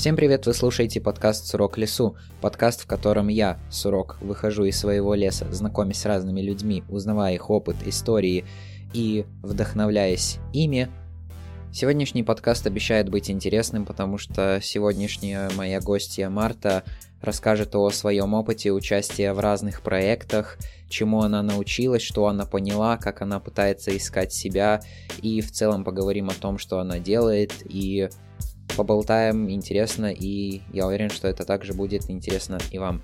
Всем привет, вы слушаете подкаст «Сурок лесу», подкаст, в котором я, Сурок, выхожу из своего леса, знакомясь с разными людьми, узнавая их опыт, истории и вдохновляясь ими. Сегодняшний подкаст обещает быть интересным, потому что сегодняшняя моя гостья Марта расскажет о своем опыте участия в разных проектах, чему она научилась, что она поняла, как она пытается искать себя, и в целом поговорим о том, что она делает, и поболтаем интересно, и я уверен, что это также будет интересно и вам.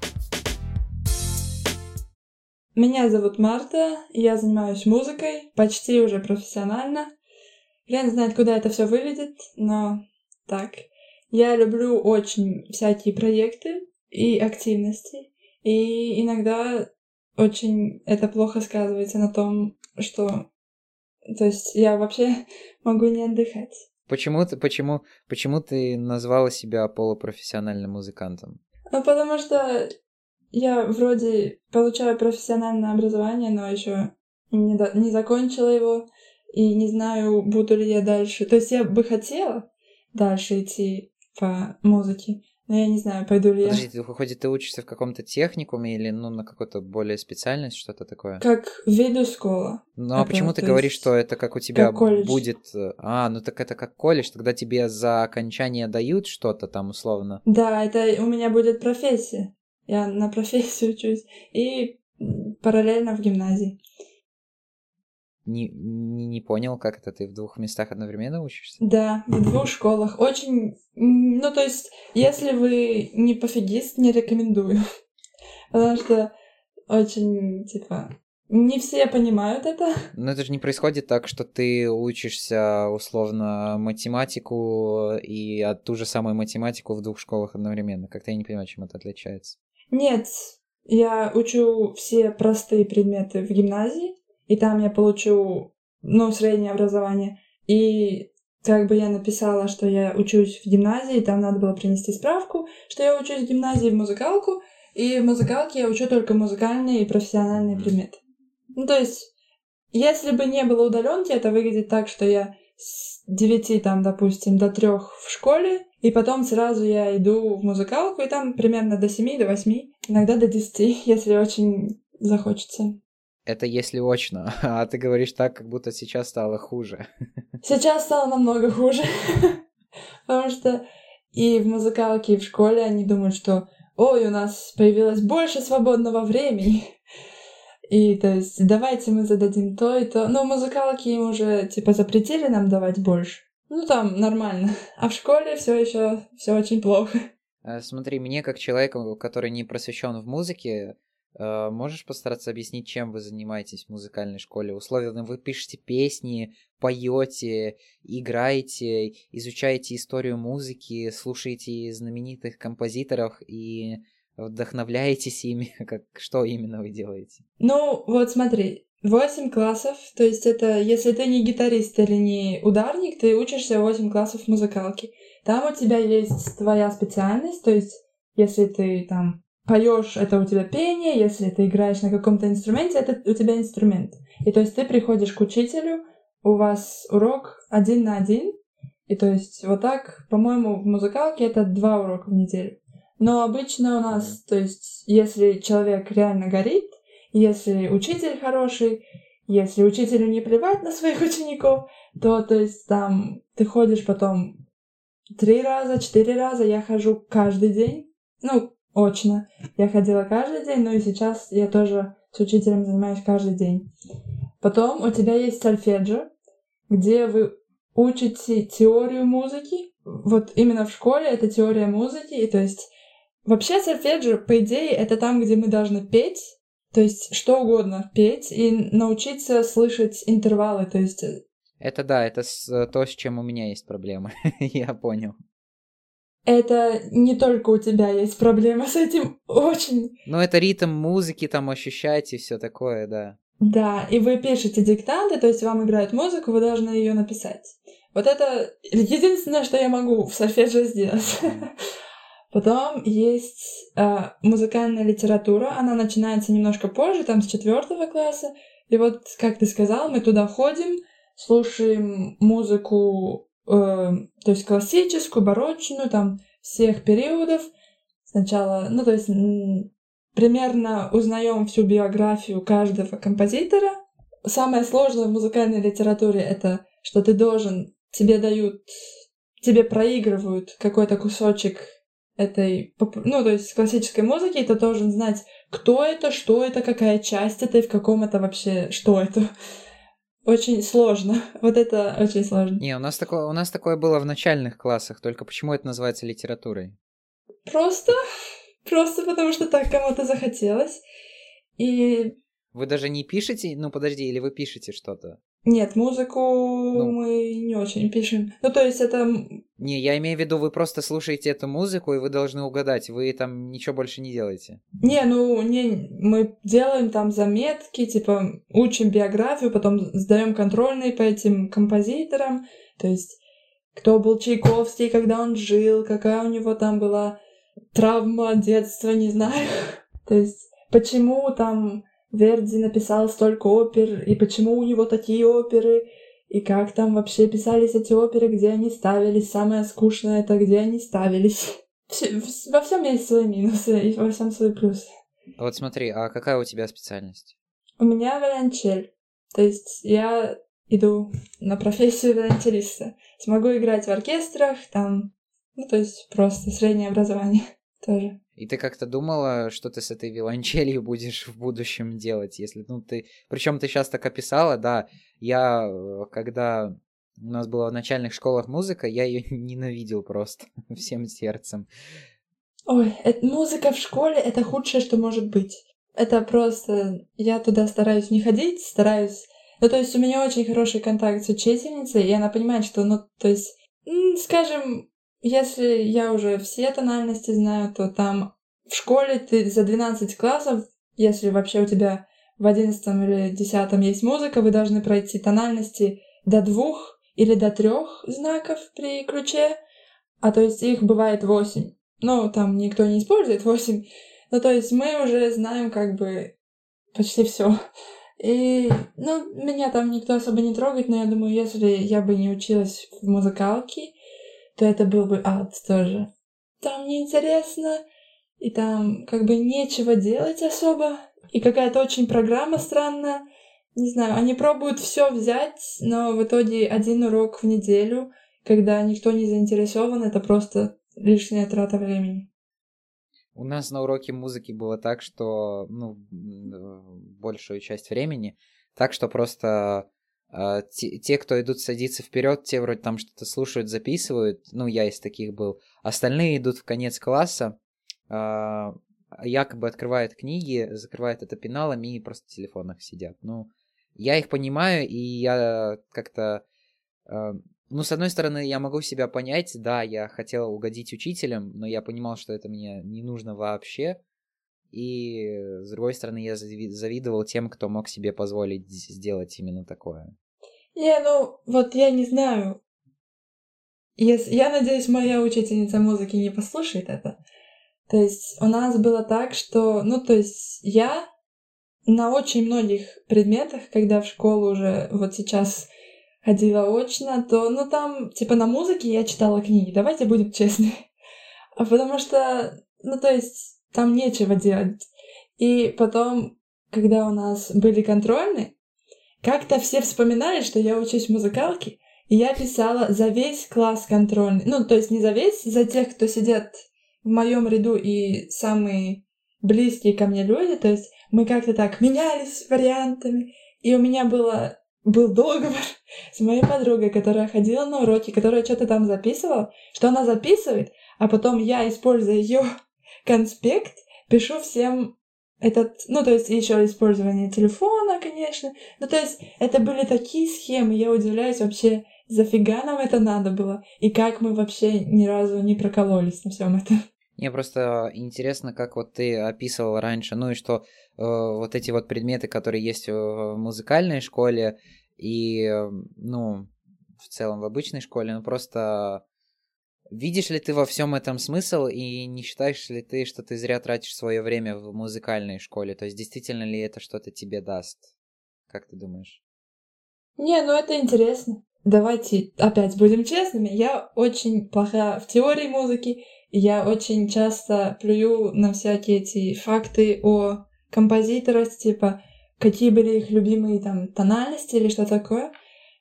Меня зовут Марта, я занимаюсь музыкой, почти уже профессионально. Хрен знает, куда это все выведет, но так. Я люблю очень всякие проекты и активности, и иногда очень это плохо сказывается на том, что... То есть я вообще могу не отдыхать. Почему ты, почему, почему ты назвала себя полупрофессиональным музыкантом? Ну, потому что я вроде получаю профессиональное образование, но еще не, до, не закончила его, и не знаю, буду ли я дальше. То есть я бы хотела дальше идти по музыке, но я не знаю, пойду ли Подожди, я. ты, выходит, ты учишься в каком-то техникуме или ну, на какой-то более специальность, что-то такое? Как виду школа. Ну а почему ты говоришь, что это как у тебя как колледж. будет... э, А, ну так это как колледж, тогда тебе за окончание дают что-то там условно? Да, это у меня будет профессия. Я на профессию учусь. И параллельно в гимназии. Не, не, не понял, как это ты в двух местах одновременно учишься? Да, в двух школах. Очень... Ну, то есть, если вы не пофигист, не рекомендую. Потому что очень, типа, не все понимают это. Но это же не происходит так, что ты учишься условно математику и от ту же самую математику в двух школах одновременно. Как-то я не понимаю, чем это отличается. Нет, я учу все простые предметы в гимназии, и там я получу, ну, среднее образование. И как бы я написала, что я учусь в гимназии, там надо было принести справку, что я учусь в гимназии в музыкалку, и в музыкалке я учу только музыкальные и профессиональные предметы. Ну, то есть, если бы не было удаленки, это выглядит так, что я с 9, там, допустим, до 3 в школе, и потом сразу я иду в музыкалку, и там примерно до 7, до 8, иногда до 10, если очень захочется. Это если очно, а ты говоришь так, как будто сейчас стало хуже. Сейчас стало намного хуже, потому что и в музыкалке, и в школе они думают, что ой, у нас появилось больше свободного времени. И то есть давайте мы зададим то и то. Но в музыкалке им уже типа запретили нам давать больше. Ну там нормально. А в школе все еще все очень плохо. Э, Смотри, мне как человеку, который не просвещен в музыке, можешь постараться объяснить, чем вы занимаетесь в музыкальной школе? Условно, вы пишете песни, поете, играете, изучаете историю музыки, слушаете знаменитых композиторов и вдохновляетесь ими. Как, что именно вы делаете? Ну, вот смотри, 8 классов, то есть это, если ты не гитарист или не ударник, ты учишься 8 классов музыкалки. Там у тебя есть твоя специальность, то есть если ты там поешь, это у тебя пение, если ты играешь на каком-то инструменте, это у тебя инструмент. И то есть ты приходишь к учителю, у вас урок один на один, и то есть вот так, по-моему, в музыкалке это два урока в неделю. Но обычно у нас, то есть, если человек реально горит, если учитель хороший, если учителю не плевать на своих учеников, то, то есть, там ты ходишь потом три раза, четыре раза, я хожу каждый день, ну, очно. Я ходила каждый день, ну и сейчас я тоже с учителем занимаюсь каждый день. Потом у тебя есть сольфеджио, где вы учите теорию музыки. Вот именно в школе это теория музыки, и то есть Вообще сольфеджио, по идее, это там, где мы должны петь, то есть что угодно петь и научиться слышать интервалы, то есть... э, Это да, это с- то, с чем у меня есть проблемы. Я понял. Это не только у тебя есть проблема с этим, очень. Ну, это ритм музыки, там ощущать и все такое, да. Да, и вы пишете диктанты, то есть вам играют музыку, вы должны ее написать. Вот это единственное, что я могу в сольфеджио сделать. Потом есть э, музыкальная литература, она начинается немножко позже, там с четвертого класса. И вот, как ты сказал, мы туда ходим, слушаем музыку, то есть классическую, барочную, там всех периодов. Сначала, ну, то есть примерно узнаем всю биографию каждого композитора. Самое сложное в музыкальной литературе это, что ты должен, тебе дают, тебе проигрывают какой-то кусочек этой, ну, то есть классической музыки, и ты должен знать, кто это, что это, какая часть это и в каком это вообще, что это. Очень сложно. Вот это очень сложно. Не, у нас такое, у нас такое было в начальных классах, только почему это называется литературой? Просто, просто потому что так кому-то захотелось. И... Вы даже не пишете? Ну, подожди, или вы пишете что-то? Нет, музыку ну, мы не очень пишем. Ну, то есть это... Не, я имею в виду, вы просто слушаете эту музыку, и вы должны угадать, вы там ничего больше не делаете. Не, ну, не, мы делаем там заметки, типа, учим биографию, потом сдаем контрольные по этим композиторам, то есть кто был Чайковский, когда он жил, какая у него там была травма детства, не знаю. То есть почему там Верди написал столько опер, и почему у него такие оперы, и как там вообще писались эти оперы, где они ставились. Самое скучное это где они ставились. Все, во всем есть свои минусы и во всем свои плюсы. Вот смотри, а какая у тебя специальность? У меня виолончель. То есть я иду на профессию виолончелиста. Смогу играть в оркестрах, там, ну, то есть просто среднее образование тоже. И ты как-то думала, что ты с этой виолончелью будешь в будущем делать, если, ну, ты... Причем ты сейчас так описала, да, я, э, когда у нас была в начальных школах музыка, я ее ненавидел просто всем сердцем. Ой, это, музыка в школе — это худшее, что может быть. Это просто... Я туда стараюсь не ходить, стараюсь... Ну, то есть у меня очень хороший контакт с учительницей, и она понимает, что, ну, то есть, скажем, если я уже все тональности знаю, то там в школе ты за 12 классов, если вообще у тебя в 11 или 10 есть музыка, вы должны пройти тональности до двух или до трех знаков при ключе, а то есть их бывает 8. Ну, там никто не использует 8. Ну, то есть мы уже знаем как бы почти все. И, ну, меня там никто особо не трогает, но я думаю, если я бы не училась в музыкалке, то это был бы ад тоже. Там неинтересно, и там как бы нечего делать особо, и какая-то очень программа странная. Не знаю, они пробуют все взять, но в итоге один урок в неделю, когда никто не заинтересован, это просто лишняя трата времени. У нас на уроке музыки было так, что, ну, большую часть времени, так что просто те, те, кто идут садиться вперед, те вроде там что-то слушают, записывают. Ну, я из таких был. Остальные идут в конец класса, uh, якобы открывают книги, закрывают это пеналами и просто в телефонах сидят. Ну, я их понимаю, и я как-то... Uh, ну, с одной стороны, я могу себя понять, да, я хотел угодить учителям, но я понимал, что это мне не нужно вообще. И, с другой стороны, я завидовал тем, кто мог себе позволить сделать именно такое. Не, ну, вот я не знаю. Если, я надеюсь, моя учительница музыки не послушает это. То есть у нас было так, что, ну, то есть я на очень многих предметах, когда в школу уже вот сейчас ходила очно, то, ну, там, типа, на музыке я читала книги, давайте будем честны. А потому что, ну, то есть там нечего делать. И потом, когда у нас были контрольные, как-то все вспоминали, что я учусь музыкалке, и я писала за весь класс контрольный. Ну, то есть не за весь, за тех, кто сидят в моем ряду и самые близкие ко мне люди. То есть мы как-то так менялись вариантами. И у меня было, был договор с моей подругой, которая ходила на уроки, которая что-то там записывала, что она записывает, а потом я, используя ее конспект, пишу всем этот, ну, то есть еще использование телефона, конечно. Ну, то есть это были такие схемы, я удивляюсь вообще, зафига нам это надо было, и как мы вообще ни разу не прокололись на всем этом. Мне просто интересно, как вот ты описывал раньше, ну и что э, вот эти вот предметы, которые есть в музыкальной школе и, э, ну, в целом в обычной школе, ну просто Видишь ли ты во всем этом смысл и не считаешь ли ты, что ты зря тратишь свое время в музыкальной школе? То есть действительно ли это что-то тебе даст? Как ты думаешь? Не, ну это интересно. Давайте опять будем честными. Я очень плоха в теории музыки я очень часто плюю на всякие эти факты о композиторах, типа, какие были их любимые там тональности или что такое.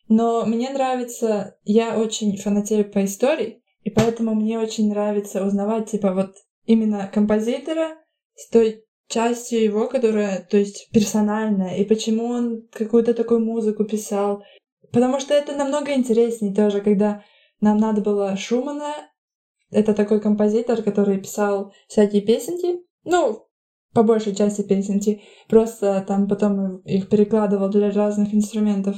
Но мне нравится, я очень фанатею по истории, и поэтому мне очень нравится узнавать, типа, вот именно композитора с той частью его, которая, то есть, персональная, и почему он какую-то такую музыку писал. Потому что это намного интереснее тоже, когда нам надо было Шумана, это такой композитор, который писал всякие песенки, ну, по большей части песенки, просто там потом их перекладывал для разных инструментов.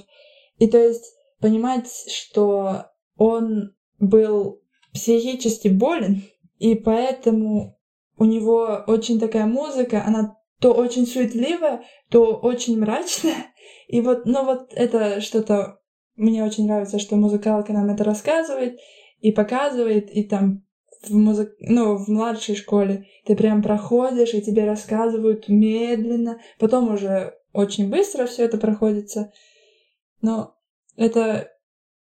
И то есть понимать, что он был психически болен, и поэтому у него очень такая музыка, она то очень суетливая, то очень мрачная. И вот, ну вот это что-то мне очень нравится, что музыкалка нам это рассказывает и показывает, и там в музык... ну, в младшей школе ты прям проходишь, и тебе рассказывают медленно, потом уже очень быстро все это проходится. Но это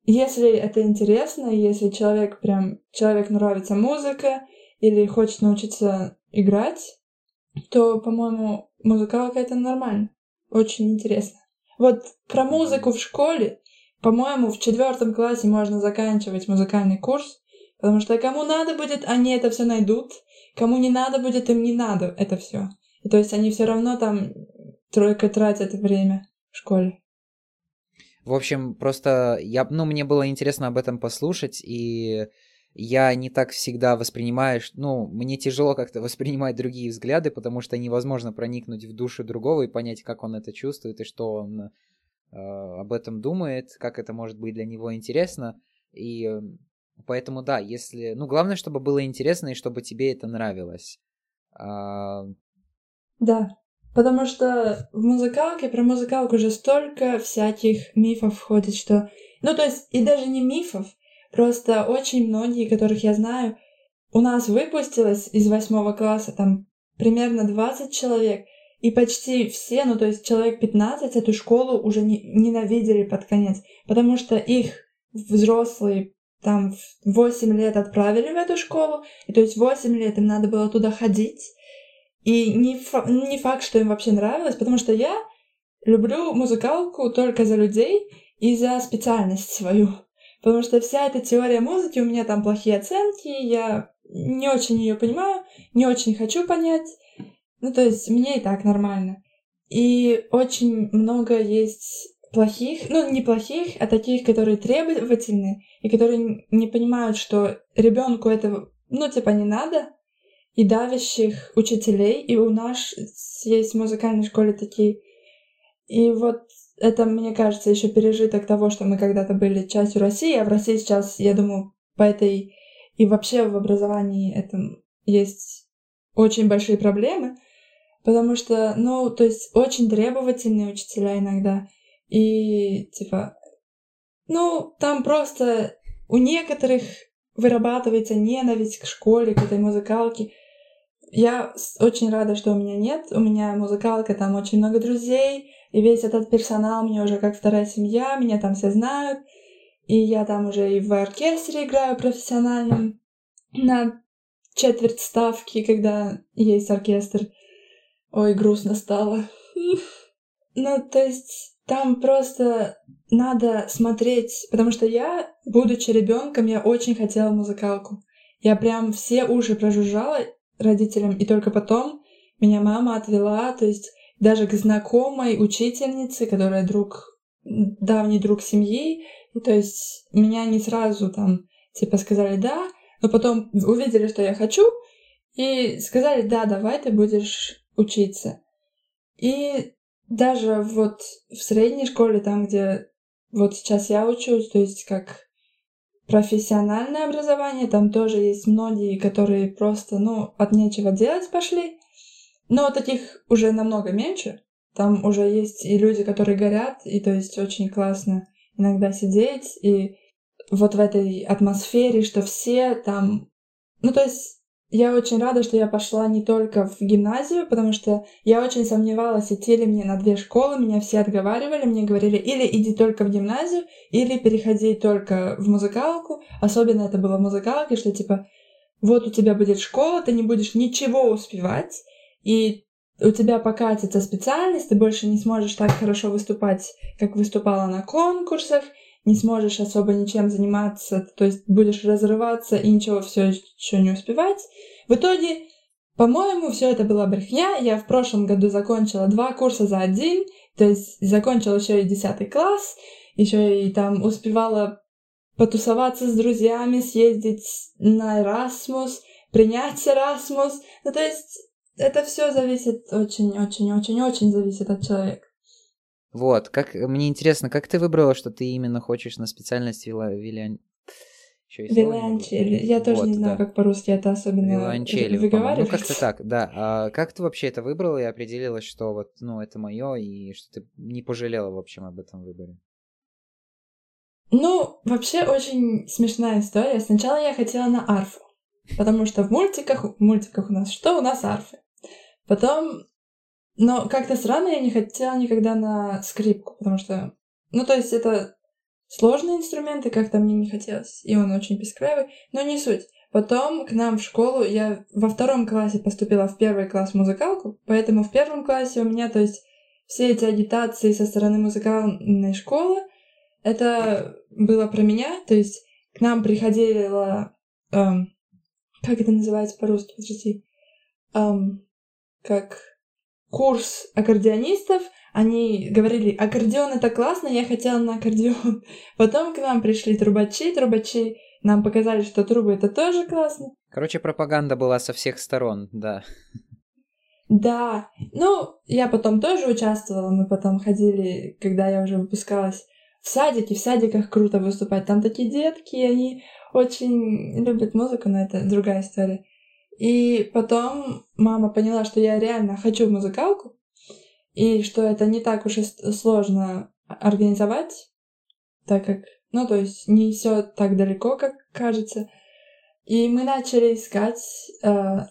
если это интересно, если человек прям, человек нравится музыка или хочет научиться играть, то, по-моему, музыкалка это нормально. Очень интересно. Вот про музыку в школе, по-моему, в четвертом классе можно заканчивать музыкальный курс, потому что кому надо будет, они это все найдут, кому не надо будет, им не надо это все. И то есть они все равно там тройка тратят время в школе. В общем, просто я, ну, мне было интересно об этом послушать, и я не так всегда воспринимаю, ну, мне тяжело как-то воспринимать другие взгляды, потому что невозможно проникнуть в душу другого и понять, как он это чувствует и что он э, об этом думает, как это может быть для него интересно. И поэтому, да, если... Ну, главное, чтобы было интересно и чтобы тебе это нравилось. А... Да. Потому что в музыкалке, про музыкалку уже столько всяких мифов входит, что... Ну, то есть, и даже не мифов, просто очень многие, которых я знаю, у нас выпустилось из восьмого класса там примерно 20 человек, и почти все, ну то есть человек 15, эту школу уже не, ненавидели под конец, потому что их взрослые там в 8 лет отправили в эту школу, и то есть 8 лет им надо было туда ходить, и не, фа- не факт, что им вообще нравилось, потому что я люблю музыкалку только за людей и за специальность свою. Потому что вся эта теория музыки, у меня там плохие оценки, я не очень ее понимаю, не очень хочу понять. Ну, то есть мне и так нормально. И очень много есть плохих, ну, не плохих, а таких, которые требовательны и которые не понимают, что ребенку этого, ну, типа, не надо, и давящих учителей, и у нас есть в музыкальной школе такие. И вот это, мне кажется, еще пережиток того, что мы когда-то были частью России, а в России сейчас, я думаю, по этой и вообще в образовании этом есть очень большие проблемы, потому что, ну, то есть очень требовательные учителя иногда, и типа, ну, там просто у некоторых вырабатывается ненависть к школе, к этой музыкалке, я очень рада, что у меня нет. У меня музыкалка, там очень много друзей, и весь этот персонал мне уже как вторая семья, меня там все знают. И я там уже и в оркестре играю профессиональном на четверть ставки, когда есть оркестр. Ой, грустно стало. Ну, то есть там просто надо смотреть, потому что я, будучи ребенком, я очень хотела музыкалку. Я прям все уши прожужжала, родителям, и только потом меня мама отвела, то есть даже к знакомой учительнице, которая друг, давний друг семьи, и то есть меня не сразу там типа сказали «да», но потом увидели, что я хочу, и сказали «да, давай ты будешь учиться». И даже вот в средней школе, там, где вот сейчас я учусь, то есть как профессиональное образование, там тоже есть многие, которые просто, ну, от нечего делать пошли. Но таких уже намного меньше. Там уже есть и люди, которые горят, и то есть очень классно иногда сидеть, и вот в этой атмосфере, что все там... Ну, то есть я очень рада, что я пошла не только в гимназию, потому что я очень сомневалась, идти ли мне на две школы, меня все отговаривали, мне говорили, или иди только в гимназию, или переходи только в музыкалку, особенно это было в музыкалке, что типа вот у тебя будет школа, ты не будешь ничего успевать, и у тебя покатится специальность, ты больше не сможешь так хорошо выступать, как выступала на конкурсах, не сможешь особо ничем заниматься, то есть будешь разрываться и ничего все еще не успевать. В итоге, по-моему, все это была брехня. Я в прошлом году закончила два курса за один, то есть закончила еще и десятый класс, еще и там успевала потусоваться с друзьями, съездить на Erasmus, принять Erasmus. Ну, то есть это все зависит очень-очень-очень-очень зависит от человека. Вот, как мне интересно, как ты выбрала, что ты именно хочешь на специальность вила, вилян... Виолончели. Я тоже вот, не знаю, да. как по-русски это особенно Виолончели, выговаривать. Ну, как-то так, да. А как ты вообще это выбрала и определилась, что вот, ну, это мое, и что ты не пожалела, в общем, об этом выборе? Ну, вообще очень смешная история. Сначала я хотела на арфу, потому что в мультиках, в мультиках у нас что? У нас арфы. Потом, но как-то странно я не хотела никогда на скрипку, потому что, ну, то есть это сложные инструменты, как-то мне не хотелось, и он очень песклявый, но не суть. Потом к нам в школу я во втором классе поступила в первый класс музыкалку, поэтому в первом классе у меня, то есть все эти агитации со стороны музыкальной школы, это было про меня, то есть к нам приходила, эм, как это называется по-русски, подожди, эм, как курс аккордеонистов, они говорили, аккордеон это классно, я хотела на аккордеон. Потом к нам пришли трубачи, трубачи нам показали, что трубы это тоже классно. Короче, пропаганда была со всех сторон, да. Да, ну, я потом тоже участвовала, мы потом ходили, когда я уже выпускалась, в садике, в садиках круто выступать. Там такие детки, они очень любят музыку, но это другая история. И потом мама поняла, что я реально хочу музыкалку, и что это не так уж и сложно организовать, так как, ну, то есть не все так далеко, как кажется. И мы начали искать, э,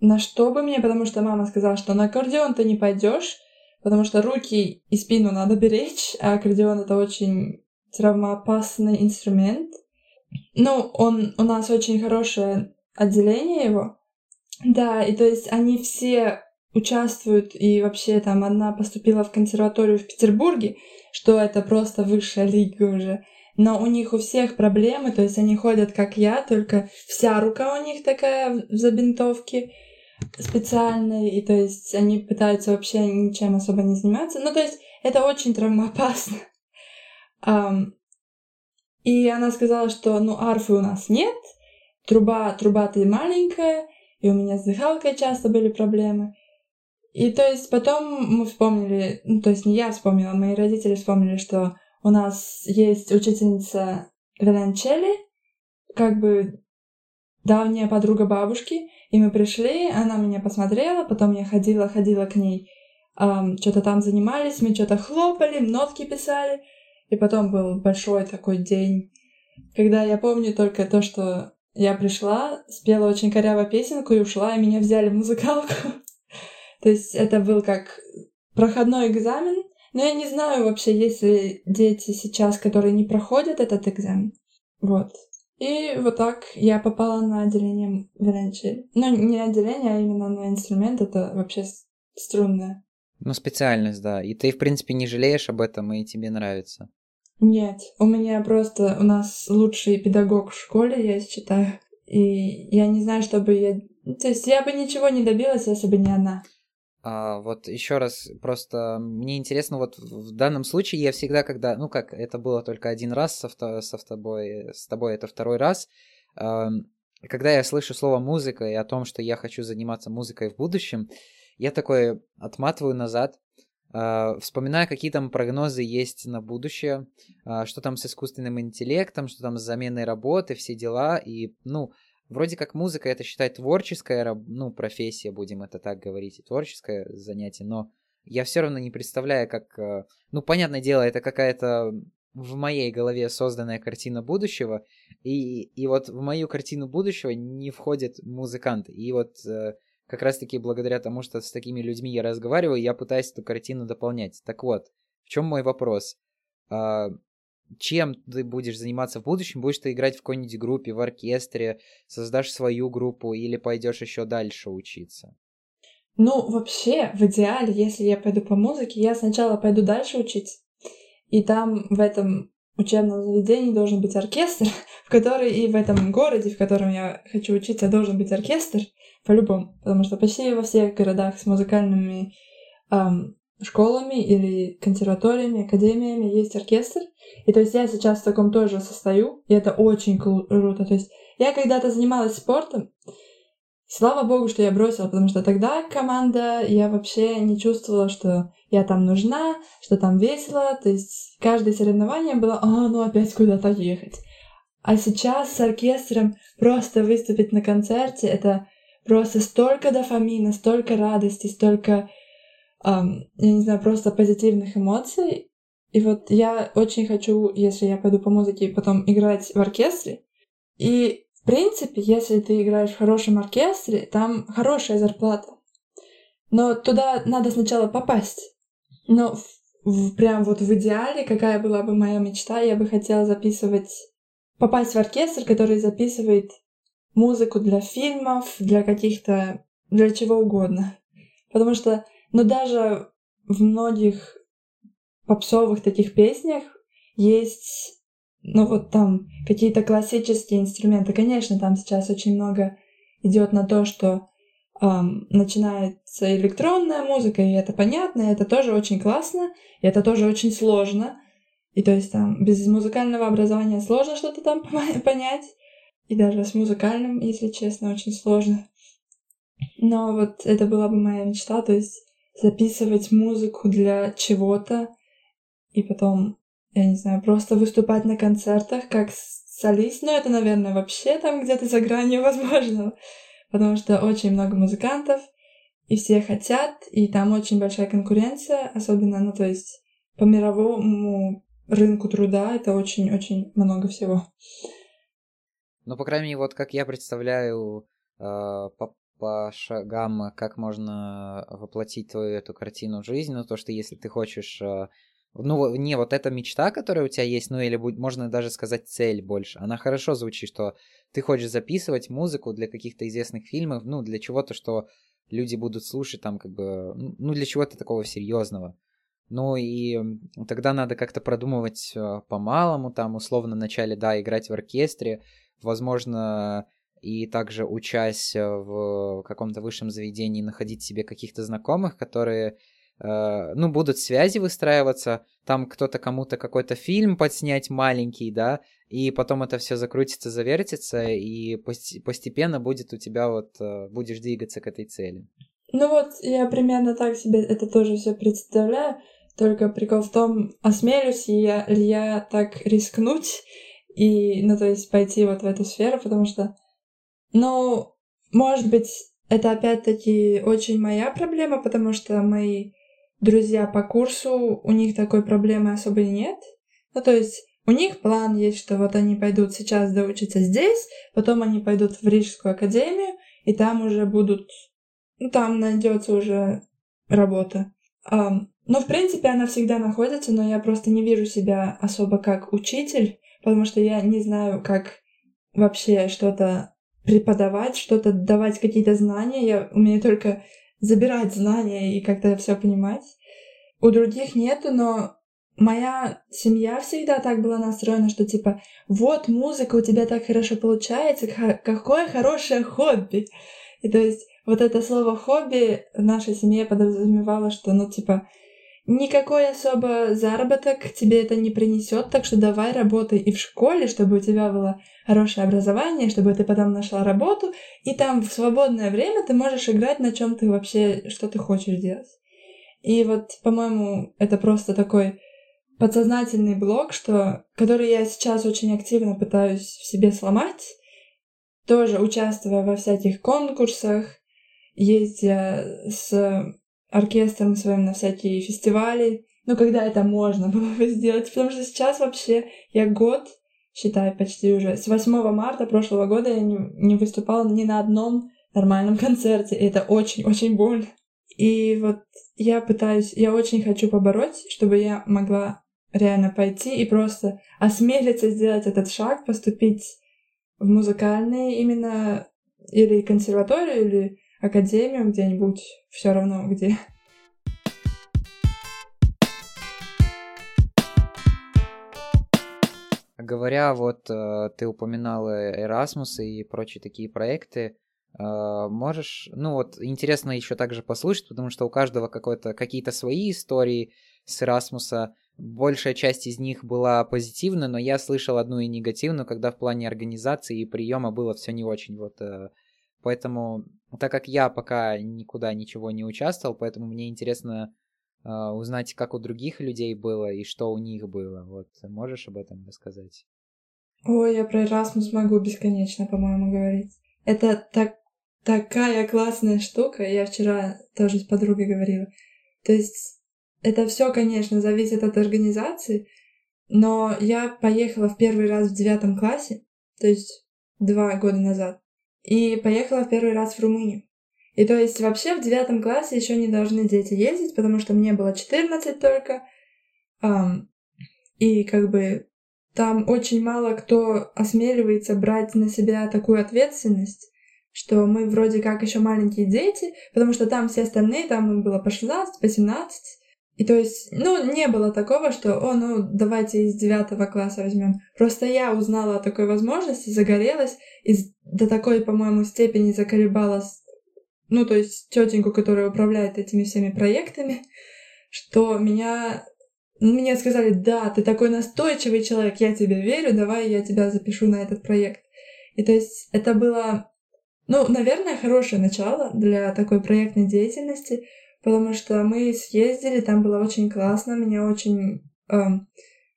на что бы мне, потому что мама сказала, что на аккордеон ты не пойдешь, потому что руки и спину надо беречь, а аккордеон это очень травмоопасный инструмент. Ну, он у нас очень хорошее отделение его. Да, и то есть они все участвуют, и вообще там одна поступила в консерваторию в Петербурге, что это просто высшая лига уже. Но у них у всех проблемы, то есть они ходят как я, только вся рука у них такая в забинтовке, специальные, и то есть они пытаются вообще ничем особо не заниматься. Ну, то есть это очень травмоопасно. Um, и она сказала, что, ну, арфы у нас нет, труба, труба-то маленькая, и у меня с дыхалкой часто были проблемы. И то есть потом мы вспомнили, ну, то есть не я вспомнила, мои родители вспомнили, что у нас есть учительница виолончели, как бы давняя подруга бабушки, и мы пришли, она меня посмотрела, потом я ходила, ходила к ней, эм, что-то там занимались, мы что-то хлопали, нотки писали, и потом был большой такой день, когда я помню только то, что я пришла, спела очень коряво песенку и ушла, и меня взяли в музыкалку. То есть это был как проходной экзамен, но я не знаю вообще, есть ли дети сейчас, которые не проходят этот экзамен. Вот. И вот так я попала на отделение виолончели. Ну, не отделение, а именно на инструмент. Это вообще струнное. Ну, специальность, да. И ты, в принципе, не жалеешь об этом, и тебе нравится. Нет, у меня просто... У нас лучший педагог в школе, я считаю. И я не знаю, чтобы я... То есть я бы ничего не добилась, если бы не она. А, вот еще раз, просто мне интересно, вот в данном случае я всегда, когда, ну как, это было только один раз со, со тобой, с тобой это второй раз, э, когда я слышу слово музыка и о том, что я хочу заниматься музыкой в будущем, я такой отматываю назад, вспоминаю, какие там прогнозы есть на будущее, э, что там с искусственным интеллектом, что там с заменой работы, все дела, и, ну, Вроде как музыка это считать творческая, ну, профессия, будем это так говорить, творческое занятие, но я все равно не представляю, как... Э, ну, понятное дело, это какая-то в моей голове созданная картина будущего, и, и вот в мою картину будущего не входят музыканты. И вот э, как раз-таки благодаря тому, что с такими людьми я разговариваю, я пытаюсь эту картину дополнять. Так вот, в чем мой вопрос? А, чем ты будешь заниматься в будущем? Будешь ты играть в какой-нибудь группе, в оркестре, создашь свою группу или пойдешь еще дальше учиться? Ну, вообще, в идеале, если я пойду по музыке, я сначала пойду дальше учиться. И там в этом учебном заведении должен быть оркестр, в который и в этом городе, в котором я хочу учиться, должен быть оркестр по-любому. Потому что почти во всех городах с музыкальными эм, школами или консерваториями, академиями есть оркестр. И то есть я сейчас в таком тоже состою, и это очень круто. То есть я когда-то занималась спортом, Слава богу, что я бросила, потому что тогда команда, я вообще не чувствовала, что я там нужна, что там весело. То есть каждое соревнование было, а, ну опять куда-то ехать. А сейчас с оркестром просто выступить на концерте, это просто столько дофамина, столько радости, столько, эм, я не знаю, просто позитивных эмоций. И вот я очень хочу, если я пойду по музыке, потом играть в оркестре. И в принципе, если ты играешь в хорошем оркестре, там хорошая зарплата. Но туда надо сначала попасть. Но в, прям вот в идеале, какая была бы моя мечта, я бы хотела записывать, попасть в оркестр, который записывает музыку для фильмов, для каких-то, для чего угодно. Потому что, ну даже в многих попсовых таких песнях есть ну вот там какие-то классические инструменты. Конечно, там сейчас очень много идет на то, что начинается электронная музыка, и это понятно, и это тоже очень классно, и это тоже очень сложно. И то есть там без музыкального образования сложно что-то там понять, и даже с музыкальным, если честно, очень сложно. Но вот это была бы моя мечта, то есть записывать музыку для чего-то, и потом я не знаю, просто выступать на концертах как солист, но это, наверное, вообще там где-то за гранью возможного, потому что очень много музыкантов, и все хотят, и там очень большая конкуренция, особенно, ну, то есть по мировому рынку труда это очень-очень много всего. Ну, по крайней мере, вот как я представляю э, по, по шагам, как можно воплотить твою эту картину в жизнь, ну, то, что если ты хочешь э, ну, не, вот эта мечта, которая у тебя есть, ну, или можно даже сказать цель больше, она хорошо звучит, что ты хочешь записывать музыку для каких-то известных фильмов, ну, для чего-то, что люди будут слушать там, как бы, ну, для чего-то такого серьезного. Ну, и тогда надо как-то продумывать э, по-малому, там, условно, вначале, да, играть в оркестре, возможно, и также учась в каком-то высшем заведении находить себе каких-то знакомых, которые Э, ну, будут связи выстраиваться, там кто-то кому-то какой-то фильм подснять маленький, да, и потом это все закрутится, завертится, и постепенно будет у тебя вот, э, будешь двигаться к этой цели. Ну вот, я примерно так себе это тоже все представляю, только прикол в том, осмелюсь ли я, ли я так рискнуть и, ну, то есть пойти вот в эту сферу, потому что, ну, может быть, это опять-таки очень моя проблема, потому что мои друзья по курсу, у них такой проблемы особо нет. Ну, то есть у них план есть, что вот они пойдут сейчас доучиться здесь, потом они пойдут в Рижскую академию, и там уже будут... Ну, там найдется уже работа. Um, ну, в принципе, она всегда находится, но я просто не вижу себя особо как учитель, потому что я не знаю, как вообще что-то преподавать, что-то давать какие-то знания. Я умею только забирать знания и как-то все понимать. У других нету, но моя семья всегда так была настроена, что типа, вот музыка у тебя так хорошо получается, какое хорошее хобби. И то есть вот это слово хобби в нашей семье подразумевало, что, ну, типа, никакой особо заработок тебе это не принесет, так что давай работай и в школе, чтобы у тебя было хорошее образование, чтобы ты потом нашла работу, и там в свободное время ты можешь играть на чем ты вообще, что ты хочешь делать. И вот, по-моему, это просто такой подсознательный блок, что, который я сейчас очень активно пытаюсь в себе сломать, тоже участвуя во всяких конкурсах, ездя с оркестром своим на всякие фестивали, ну, когда это можно было бы сделать, потому что сейчас вообще я год, считай, почти уже, с 8 марта прошлого года я не, не выступала ни на одном нормальном концерте, и это очень-очень больно. И вот я пытаюсь, я очень хочу побороть, чтобы я могла реально пойти и просто осмелиться сделать этот шаг, поступить в музыкальный именно или консерваторию, или академию где-нибудь, все равно где. Говоря, вот э, ты упоминала Erasmus и прочие такие проекты, э, можешь, ну вот интересно еще также послушать, потому что у каждого какие-то свои истории с Erasmus, большая часть из них была позитивна, но я слышал одну и негативную, когда в плане организации и приема было все не очень. Вот, э, поэтому, так как я пока никуда ничего не участвовал, поэтому мне интересно узнать, как у других людей было и что у них было. Вот, можешь об этом рассказать? Ой, я про Erasmus могу бесконечно, по-моему, говорить. Это так, такая классная штука. Я вчера тоже с подругой говорила. То есть это все, конечно, зависит от организации, но я поехала в первый раз в девятом классе, то есть два года назад, и поехала в первый раз в Румынию. И то есть вообще в девятом классе еще не должны дети ездить, потому что мне было 14 только, um, и как бы там очень мало кто осмеливается брать на себя такую ответственность, что мы вроде как еще маленькие дети, потому что там все остальные, там им было по 16, по 17, и то есть, ну, не было такого, что, о, ну, давайте из девятого класса возьмем. Просто я узнала о такой возможности, загорелась, и до такой, по-моему, степени заколебалась, ну, то есть тетеньку, которая управляет этими всеми проектами, что меня мне сказали, да, ты такой настойчивый человек, я тебе верю, давай я тебя запишу на этот проект. И то есть это было, ну, наверное, хорошее начало для такой проектной деятельности, потому что мы съездили, там было очень классно, меня очень э,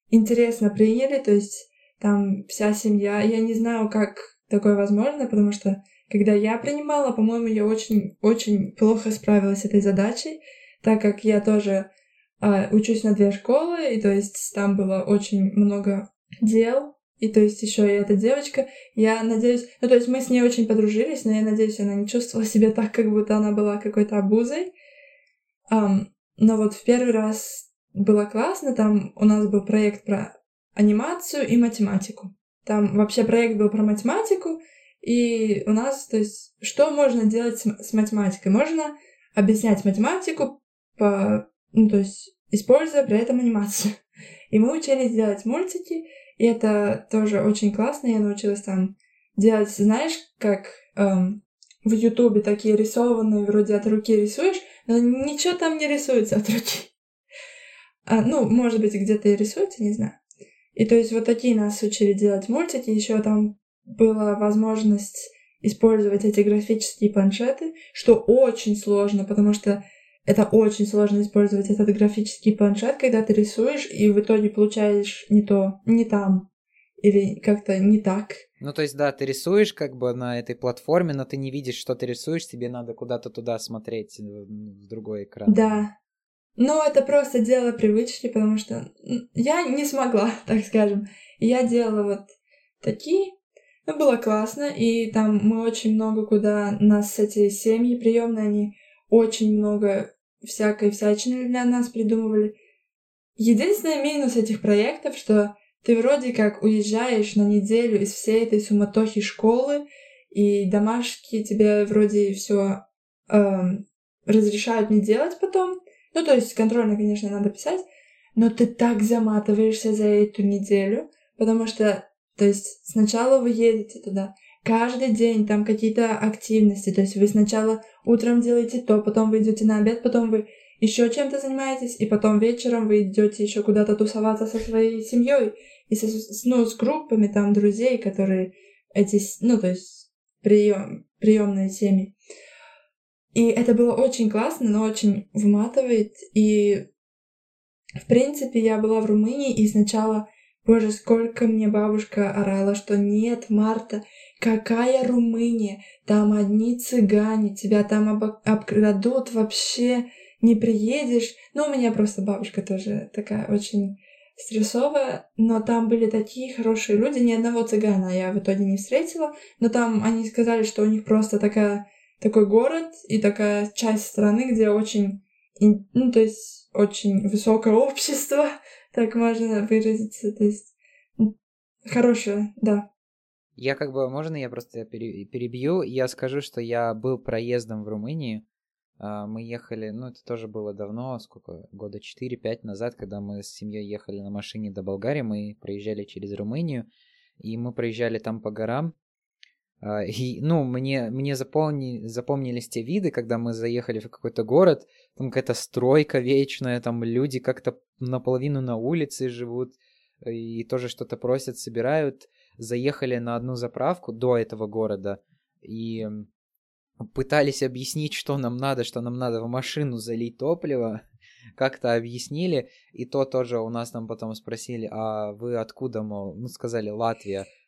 интересно приняли, то есть там вся семья. Я не знаю, как такое возможно, потому что когда я принимала, по-моему, я очень-очень плохо справилась с этой задачей, так как я тоже э, учусь на две школы, и то есть там было очень много дел, и то есть еще и эта девочка, я надеюсь, ну то есть мы с ней очень подружились, но я надеюсь, она не чувствовала себя так, как будто она была какой-то обузой. Um, но вот в первый раз было классно, там у нас был проект про анимацию и математику. Там вообще проект был про математику, и у нас, то есть, что можно делать с, с математикой? Можно объяснять математику по, ну, то есть, используя при этом анимацию. И мы учились делать мультики, и это тоже очень классно. Я научилась там делать, знаешь, как эм, в Ютубе такие рисованные, вроде от руки рисуешь, но ничего там не рисуется от руки. А, ну, может быть, где-то и рисуется, не знаю. И то есть вот такие нас учили делать мультики. Еще там была возможность использовать эти графические планшеты, что очень сложно, потому что это очень сложно использовать этот графический планшет, когда ты рисуешь, и в итоге получаешь не то, не там, или как-то не так. Ну, то есть, да, ты рисуешь как бы на этой платформе, но ты не видишь, что ты рисуешь, тебе надо куда-то туда смотреть, э, в другой экран. Да. Но это просто дело привычки, потому что я не смогла, так скажем. Я делала вот такие, ну, было классно, и там мы очень много куда, нас эти семьи приемные, они очень много всякой всячины для нас придумывали. Единственный минус этих проектов, что ты вроде как уезжаешь на неделю из всей этой суматохи школы, и домашки тебе вроде все эм, разрешают не делать потом. Ну, то есть контрольно, конечно, надо писать, но ты так заматываешься за эту неделю, потому что, то есть сначала вы едете туда, каждый день там какие-то активности, то есть вы сначала утром делаете то, потом вы идете на обед, потом вы еще чем-то занимаетесь, и потом вечером вы идете еще куда-то тусоваться со своей семьей и со, ну, с группами там друзей, которые эти, ну, то есть прием, приемные семьи. И это было очень классно, но очень выматывает. И, в принципе, я была в Румынии, и сначала, боже, сколько мне бабушка орала, что нет, Марта, какая Румыния? Там одни цыгане, тебя там об обкрадут вообще не приедешь. Ну, у меня просто бабушка тоже такая очень стрессовая, но там были такие хорошие люди, ни одного цыгана я в итоге не встретила, но там они сказали, что у них просто такая, такой город и такая часть страны, где очень, ну, то есть очень высокое общество, так можно выразиться. То есть хорошая, да. Я как бы, можно я просто перебью? Я скажу, что я был проездом в Румынии. А, мы ехали, ну это тоже было давно, сколько, года 4-5 назад, когда мы с семьей ехали на машине до Болгарии, мы проезжали через Румынию, и мы проезжали там по горам, и, ну, мне, мне запомни, запомнились те виды, когда мы заехали в какой-то город, там какая-то стройка вечная, там люди как-то наполовину на улице живут, и тоже что-то просят, собирают. Заехали на одну заправку до этого города, и пытались объяснить, что нам надо, что нам надо в машину залить топливо, как-то объяснили, и то тоже у нас там потом спросили, а вы откуда, мол, ну, сказали, Латвия, а, ла, ла,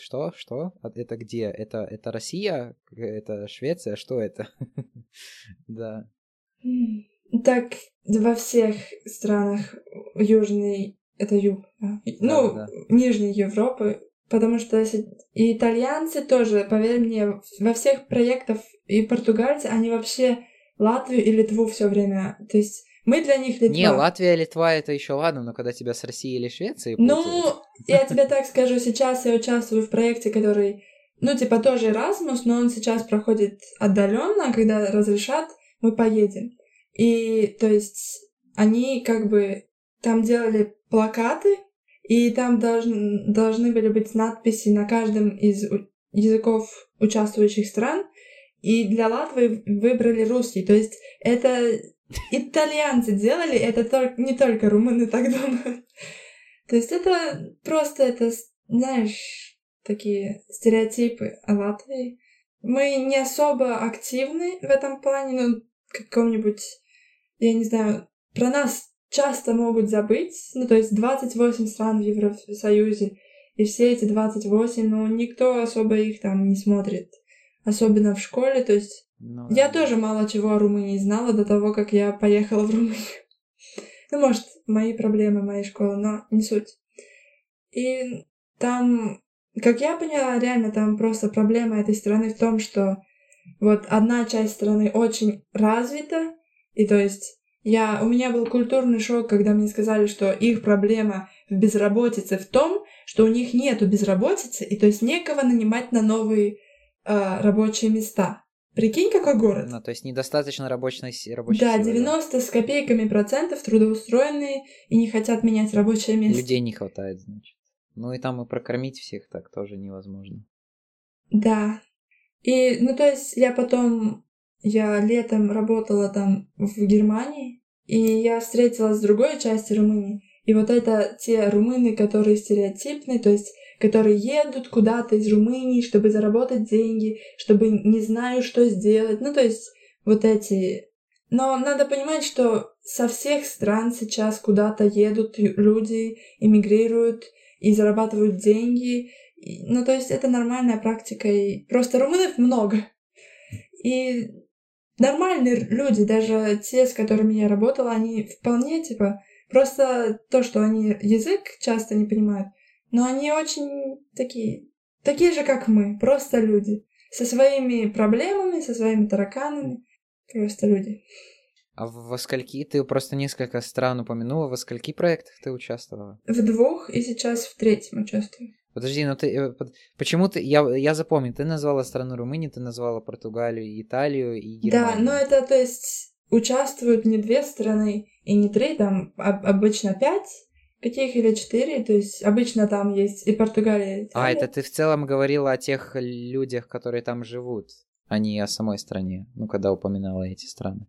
что? Что? А это где? Это, это Россия? Это Швеция? Что это? да. Так во всех странах Южной... Это юг, да? Ну, да. Нижней Европы. Потому что и итальянцы тоже, поверь мне, во всех проектах и португальцы, они вообще Латвию и Литву все время. То есть мы для них Литва. Не, Латвия, Литва это еще ладно, но когда тебя с Россией или Швецией Ну, я тебе так скажу, сейчас я участвую в проекте, который, ну, типа тоже Erasmus, но он сейчас проходит отдаленно, когда разрешат, мы поедем. И, то есть, они как бы там делали плакаты, и там должны, должны были быть надписи на каждом из языков участвующих стран, и для Латвии выбрали русский. То есть это итальянцы делали, это только, не только румыны так думают. То есть это просто, это, знаешь, такие стереотипы о Латвии. Мы не особо активны в этом плане, но каком-нибудь, я не знаю, про нас часто могут забыть. Ну, то есть 28 стран в Евросоюзе, и все эти 28, ну, никто особо их там не смотрит. Особенно в школе, то есть ну, я да. тоже мало чего о Румынии знала до того, как я поехала в Румынию. Ну, может, мои проблемы моей школы, но не суть. И там, как я поняла, реально там просто проблема этой страны в том, что вот одна часть страны очень развита, и то есть я, у меня был культурный шок, когда мне сказали, что их проблема в безработице в том, что у них нету безработицы, и то есть некого нанимать на новые э, рабочие места. Прикинь, какой город. Ну, то есть недостаточно рабочей, рабочей да, силы. 90 да, с копейками процентов трудоустроенные и не хотят менять рабочее место. Людей не хватает, значит. Ну и там и прокормить всех так тоже невозможно. Да. И, ну, то есть я потом, я летом работала там в Германии, и я встретилась с другой части Румынии. И вот это те румыны, которые стереотипные, то есть которые едут куда-то из Румынии, чтобы заработать деньги, чтобы не знаю, что сделать. Ну, то есть вот эти... Но надо понимать, что со всех стран сейчас куда-то едут люди, эмигрируют и зарабатывают деньги. Ну, то есть это нормальная практика. И просто румынов много. И нормальные люди, даже те, с которыми я работала, они вполне, типа, просто то, что они язык часто не понимают, но они очень такие, такие же, как мы, просто люди. Со своими проблемами, со своими тараканами. Просто люди. А во скольки ты просто несколько стран упомянула, во скольки проектах ты участвовала? В двух, и сейчас в третьем участвую. Подожди, но ты... Э, почему ты... Я, я запомнил, ты назвала страну Румынии, ты назвала Португалию, Италию и Германию. Да, но это, то есть, участвуют не две страны и не три, там обычно пять, Каких или четыре, то есть обычно там есть и Португалия, и А, это ты в целом говорила о тех людях, которые там живут, а не о самой стране, ну, когда упоминала эти страны.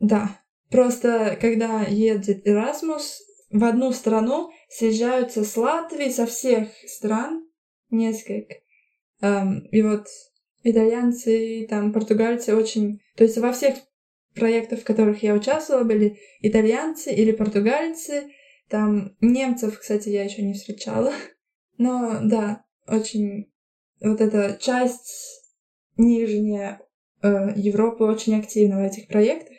Да, просто когда едет Erasmus, в одну страну съезжаются с Латвии, со всех стран, несколько. Эм, и вот итальянцы, там, португальцы очень... То есть во всех проектах, в которых я участвовала, были итальянцы или португальцы, там немцев, кстати, я еще не встречала. Но да, очень вот эта часть нижняя э, Европы очень активна в этих проектах.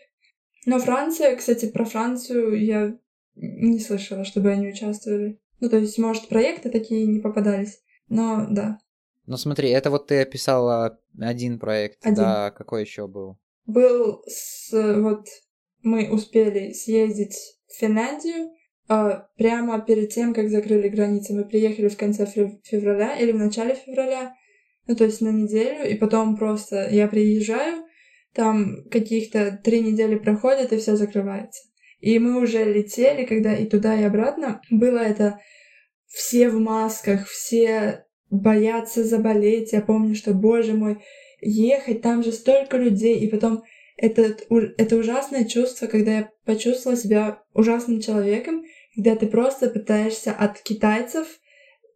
Но Франция, кстати, про Францию я не слышала, чтобы они участвовали. Ну, то есть, может, проекты такие не попадались, но да. Ну, смотри, это вот ты описала один проект, один. да, какой еще был? Был с, вот, мы успели съездить в Финляндию, прямо перед тем, как закрыли границы. Мы приехали в конце февраля или в начале февраля, ну, то есть на неделю, и потом просто я приезжаю, там каких-то три недели проходят, и все закрывается. И мы уже летели, когда и туда, и обратно. Было это все в масках, все боятся заболеть. Я помню, что, боже мой, ехать, там же столько людей, и потом это, это ужасное чувство, когда я почувствовала себя ужасным человеком, когда ты просто пытаешься от китайцев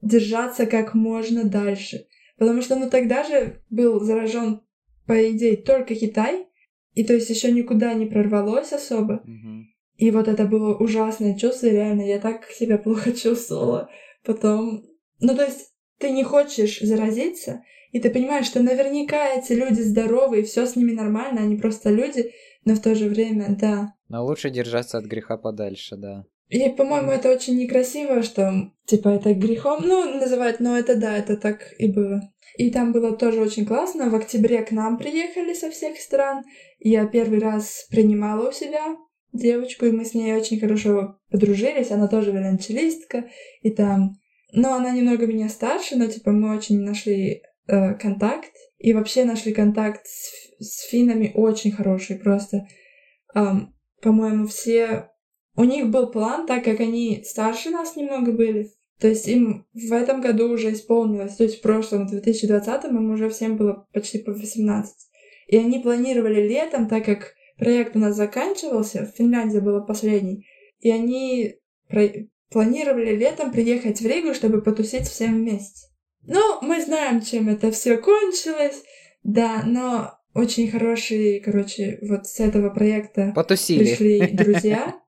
держаться как можно дальше. Потому что, ну, тогда же был заражен, по идее, только Китай, и то есть еще никуда не прорвалось особо. Mm-hmm. И вот это было ужасное чувство, реально, я так себя плохо чувствовала. Потом, ну, то есть ты не хочешь заразиться, и ты понимаешь, что наверняка эти люди здоровы, и все с ними нормально, они просто люди, но в то же время, да. Но лучше держаться от греха подальше, да. И, по-моему, это очень некрасиво, что, типа, это грехом, ну, называют, но это да, это так и было. И там было тоже очень классно. В октябре к нам приехали со всех стран. Я первый раз принимала у себя девочку, и мы с ней очень хорошо подружились. Она тоже виолончелистка, и там... Но она немного меня старше, но, типа, мы очень нашли э, контакт. И вообще нашли контакт с, с финнами очень хороший, просто. Эм, по-моему, все у них был план, так как они старше нас немного были. То есть им в этом году уже исполнилось, то есть в прошлом, в 2020 им уже всем было почти по 18. И они планировали летом, так как проект у нас заканчивался, в Финляндии было последний, и они про... планировали летом приехать в Ригу, чтобы потусить всем вместе. Ну, мы знаем, чем это все кончилось, да, но очень хорошие, короче, вот с этого проекта Потусили. пришли друзья.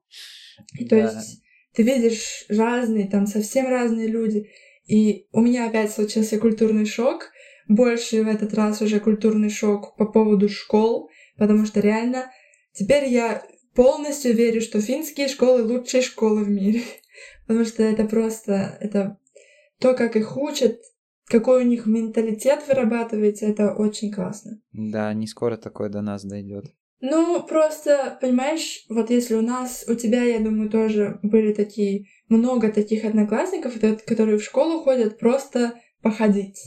То есть ты видишь разные, там совсем разные люди. И у меня опять случился культурный шок. Больше в этот раз уже культурный шок по поводу школ, потому что реально теперь я полностью верю, что финские школы лучшие школы в мире. Потому что это просто, это то, как их учат, какой у них менталитет вырабатывается, это очень классно. Да, не скоро такое до нас дойдет. Ну, просто, понимаешь, вот если у нас, у тебя, я думаю, тоже были такие, много таких одноклассников, которые в школу ходят просто походить.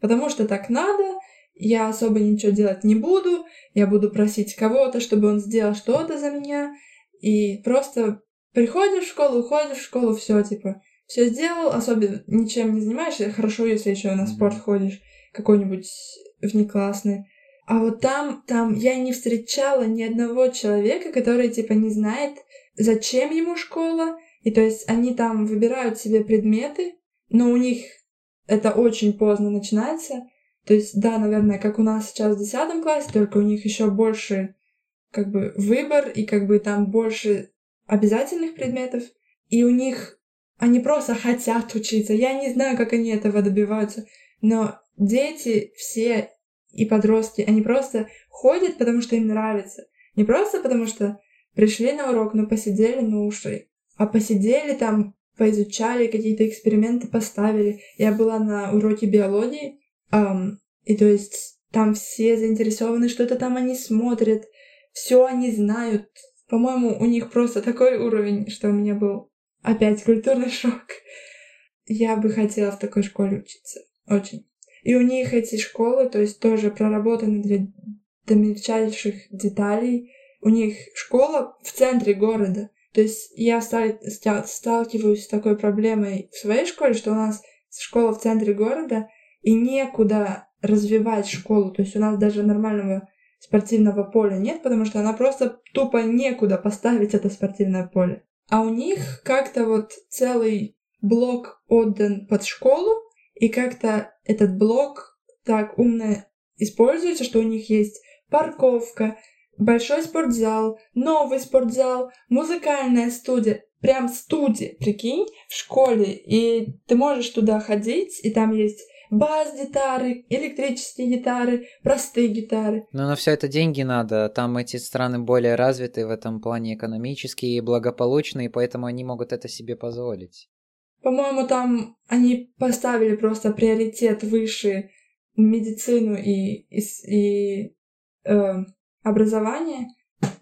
Потому что так надо, я особо ничего делать не буду, я буду просить кого-то, чтобы он сделал что-то за меня, и просто приходишь в школу, уходишь в школу, все типа, все сделал, особенно ничем не занимаешься, хорошо, если еще на спорт ходишь, какой-нибудь внеклассный. А вот там, там я не встречала ни одного человека, который, типа, не знает, зачем ему школа. И то есть они там выбирают себе предметы, но у них это очень поздно начинается. То есть, да, наверное, как у нас сейчас в 10 классе, только у них еще больше как бы выбор и как бы там больше обязательных предметов. И у них они просто хотят учиться. Я не знаю, как они этого добиваются, но дети все и подростки, они просто ходят, потому что им нравится. Не просто потому что пришли на урок, но посидели на уши, а посидели там, поизучали, какие-то эксперименты поставили. Я была на уроке биологии, эм, и то есть там все заинтересованы, что-то там они смотрят, все они знают. По-моему, у них просто такой уровень, что у меня был опять культурный шок. Я бы хотела в такой школе учиться. Очень. И у них эти школы, то есть тоже проработаны для, до мельчайших деталей. У них школа в центре города. То есть я сталкиваюсь с такой проблемой в своей школе, что у нас школа в центре города, и некуда развивать школу. То есть у нас даже нормального спортивного поля нет, потому что она просто тупо некуда поставить это спортивное поле. А у них как-то вот целый блок отдан под школу, и как-то этот блок так умно используется, что у них есть парковка, большой спортзал, новый спортзал, музыкальная студия. Прям студия, прикинь, в школе. И ты можешь туда ходить, и там есть бас-гитары, электрические гитары, простые гитары. Но на все это деньги надо. Там эти страны более развиты в этом плане экономические и благополучные, поэтому они могут это себе позволить. По-моему, там они поставили просто приоритет выше медицину и, и, и э, образование,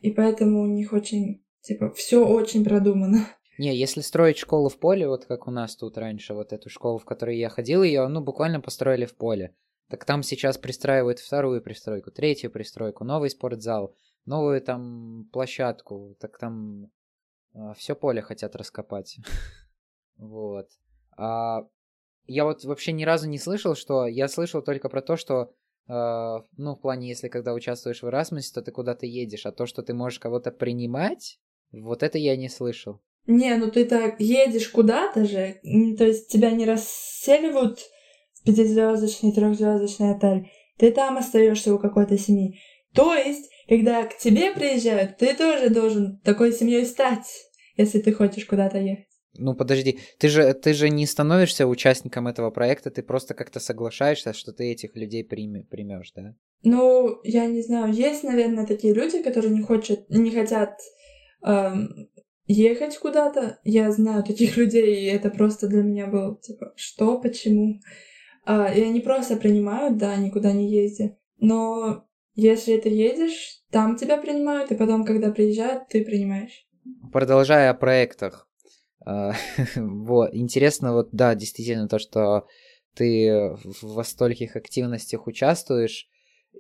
и поэтому у них очень, типа, все очень продумано. Не, если строить школу в поле, вот как у нас тут раньше, вот эту школу, в которой я ходил, ее, ну, буквально построили в поле. Так там сейчас пристраивают вторую пристройку, третью пристройку, новый спортзал, новую там площадку. Так там а, все поле хотят раскопать. Вот. А я вот вообще ни разу не слышал, что... Я слышал только про то, что Uh, ну, в плане, если когда участвуешь в Erasmus, то ты куда-то едешь, а то, что ты можешь кого-то принимать, вот это я не слышал. Не, ну ты так едешь куда-то же, то есть тебя не расселивают в пятизвездочный, трехзвездочный отель, ты там остаешься у какой-то семьи. То есть, когда к тебе приезжают, ты тоже должен такой семьей стать, если ты хочешь куда-то ехать. Ну подожди, ты же, ты же не становишься участником этого проекта, ты просто как-то соглашаешься, что ты этих людей прими, примешь, да? Ну, я не знаю, есть, наверное, такие люди, которые не, хочет, не хотят эм, ехать куда-то. Я знаю таких людей, и это просто для меня было, типа, что, почему? А, и они просто принимают, да, никуда не ездят. Но если ты едешь, там тебя принимают, и потом, когда приезжают, ты принимаешь. Продолжая о проектах, вот, интересно, вот, да, действительно, то, что ты во стольких активностях участвуешь,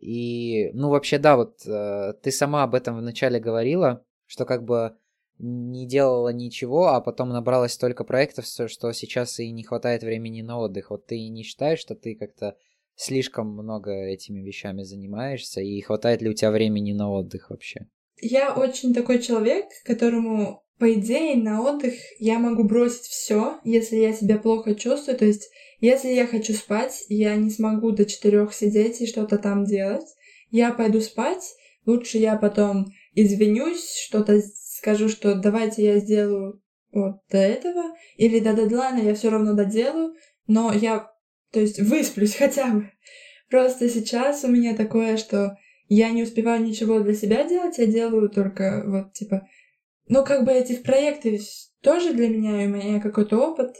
и, ну, вообще, да, вот, э, ты сама об этом вначале говорила, что как бы не делала ничего, а потом набралось столько проектов, что сейчас и не хватает времени на отдых. Вот ты не считаешь, что ты как-то слишком много этими вещами занимаешься, и хватает ли у тебя времени на отдых вообще? Я очень такой человек, которому по идее, на отдых я могу бросить все, если я себя плохо чувствую. То есть, если я хочу спать, я не смогу до четырех сидеть и что-то там делать. Я пойду спать. Лучше я потом извинюсь, что-то скажу, что давайте я сделаю вот до этого, или до дедлайна я все равно доделаю, но я, то есть, высплюсь хотя бы. Просто сейчас у меня такое, что я не успеваю ничего для себя делать, я делаю только вот, типа, ну, как бы эти проекты тоже для меня, и у меня какой-то опыт,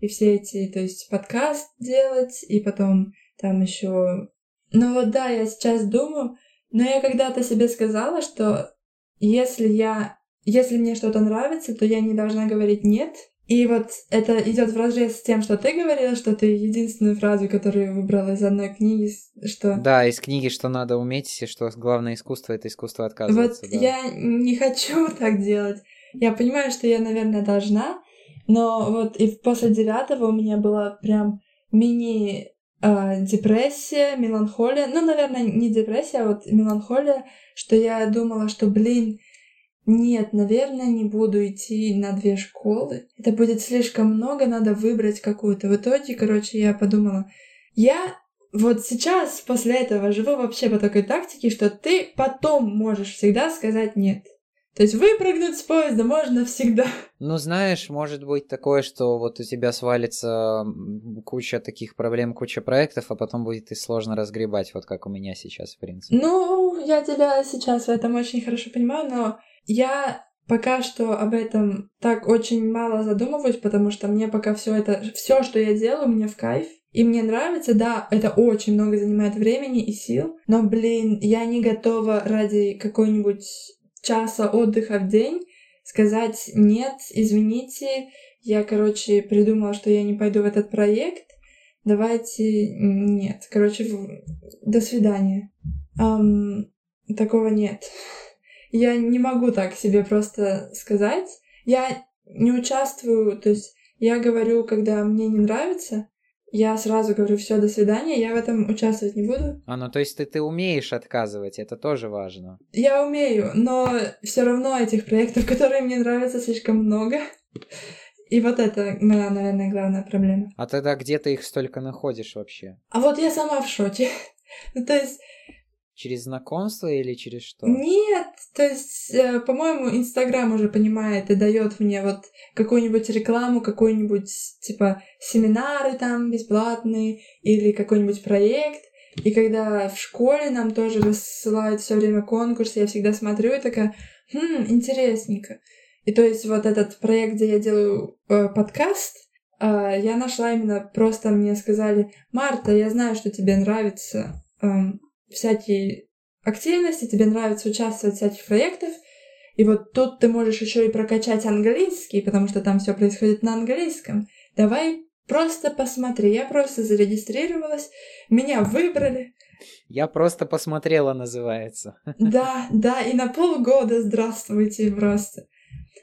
и все эти, то есть подкаст делать, и потом там еще... Ну вот да, я сейчас думаю, но я когда-то себе сказала, что если я... Если мне что-то нравится, то я не должна говорить «нет», и вот это идет в разрез с тем, что ты говорила, что ты единственную фразу, которую выбрала из одной книги, что... Да, из книги, что надо уметь, и что главное искусство — это искусство отказываться. Вот да. я не хочу так делать. Я понимаю, что я, наверное, должна, но вот и после девятого у меня была прям мини э, депрессия, меланхолия. Ну, наверное, не депрессия, а вот меланхолия, что я думала, что, блин, нет, наверное, не буду идти на две школы. Это будет слишком много, надо выбрать какую-то. В итоге, короче, я подумала, я вот сейчас после этого живу вообще по такой тактике, что ты потом можешь всегда сказать нет. То есть выпрыгнуть с поезда можно всегда. Ну, знаешь, может быть такое, что вот у тебя свалится куча таких проблем, куча проектов, а потом будет и сложно разгребать, вот как у меня сейчас, в принципе. Ну, я тебя сейчас в этом очень хорошо понимаю, но я пока что об этом так очень мало задумываюсь, потому что мне пока все это, все, что я делаю, мне в кайф. И мне нравится, да, это очень много занимает времени и сил, но, блин, я не готова ради какой-нибудь часа отдыха в день сказать «нет, извините, я, короче, придумала, что я не пойду в этот проект, давайте нет». Короче, до свидания. Um, такого нет. Я не могу так себе просто сказать. Я не участвую, то есть я говорю, когда мне не нравится, я сразу говорю все, до свидания, я в этом участвовать не буду. А, ну то есть ты, ты умеешь отказывать, это тоже важно. Я умею, но все равно этих проектов, которые мне нравятся, слишком много. И вот это моя, наверное, главная проблема. А тогда где ты их столько находишь вообще? А вот я сама в шоке. ну, то есть Через знакомство или через что? Нет, то есть, э, по-моему, Инстаграм уже понимает и дает мне вот какую-нибудь рекламу, какой-нибудь, типа, семинары там бесплатные или какой-нибудь проект. И когда в школе нам тоже рассылают все время конкурсы, я всегда смотрю и такая, хм, интересненько. И то есть вот этот проект, где я делаю э, подкаст, э, я нашла именно просто мне сказали, Марта, я знаю, что тебе нравится э, всякие активности, тебе нравится участвовать в всяких проектах, И вот тут ты можешь еще и прокачать английский, потому что там все происходит на английском. Давай просто посмотри. Я просто зарегистрировалась, меня выбрали. Я просто посмотрела, называется. Да, да, и на полгода здравствуйте просто.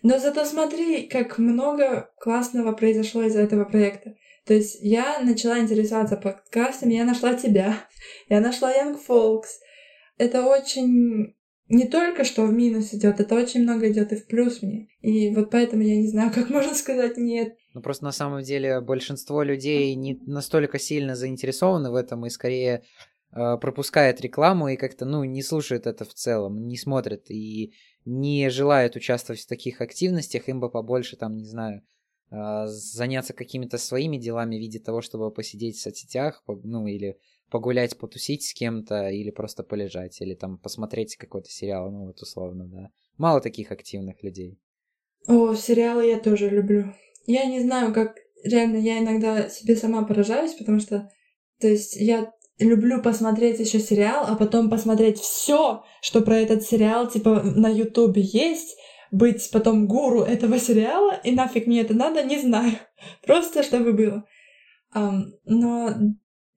Но зато смотри, как много классного произошло из-за этого проекта. То есть я начала интересоваться подкастами, я нашла тебя, я нашла Young Folks. Это очень не только что в минус идет, это очень много идет и в плюс мне. И вот поэтому я не знаю, как можно сказать нет. Ну просто на самом деле большинство людей не настолько сильно заинтересованы в этом и скорее э, пропускает рекламу и как-то, ну, не слушают это в целом, не смотрят и не желают участвовать в таких активностях, им бы побольше там, не знаю, заняться какими-то своими делами в виде того, чтобы посидеть в соцсетях, ну, или погулять, потусить с кем-то, или просто полежать, или там посмотреть какой-то сериал, ну, вот условно, да. Мало таких активных людей. О, сериалы я тоже люблю. Я не знаю, как реально я иногда себе сама поражаюсь, потому что, то есть, я люблю посмотреть еще сериал, а потом посмотреть все, что про этот сериал, типа, на Ютубе есть, быть потом гуру этого сериала, и нафиг мне это надо, не знаю. Просто чтобы было. Um, но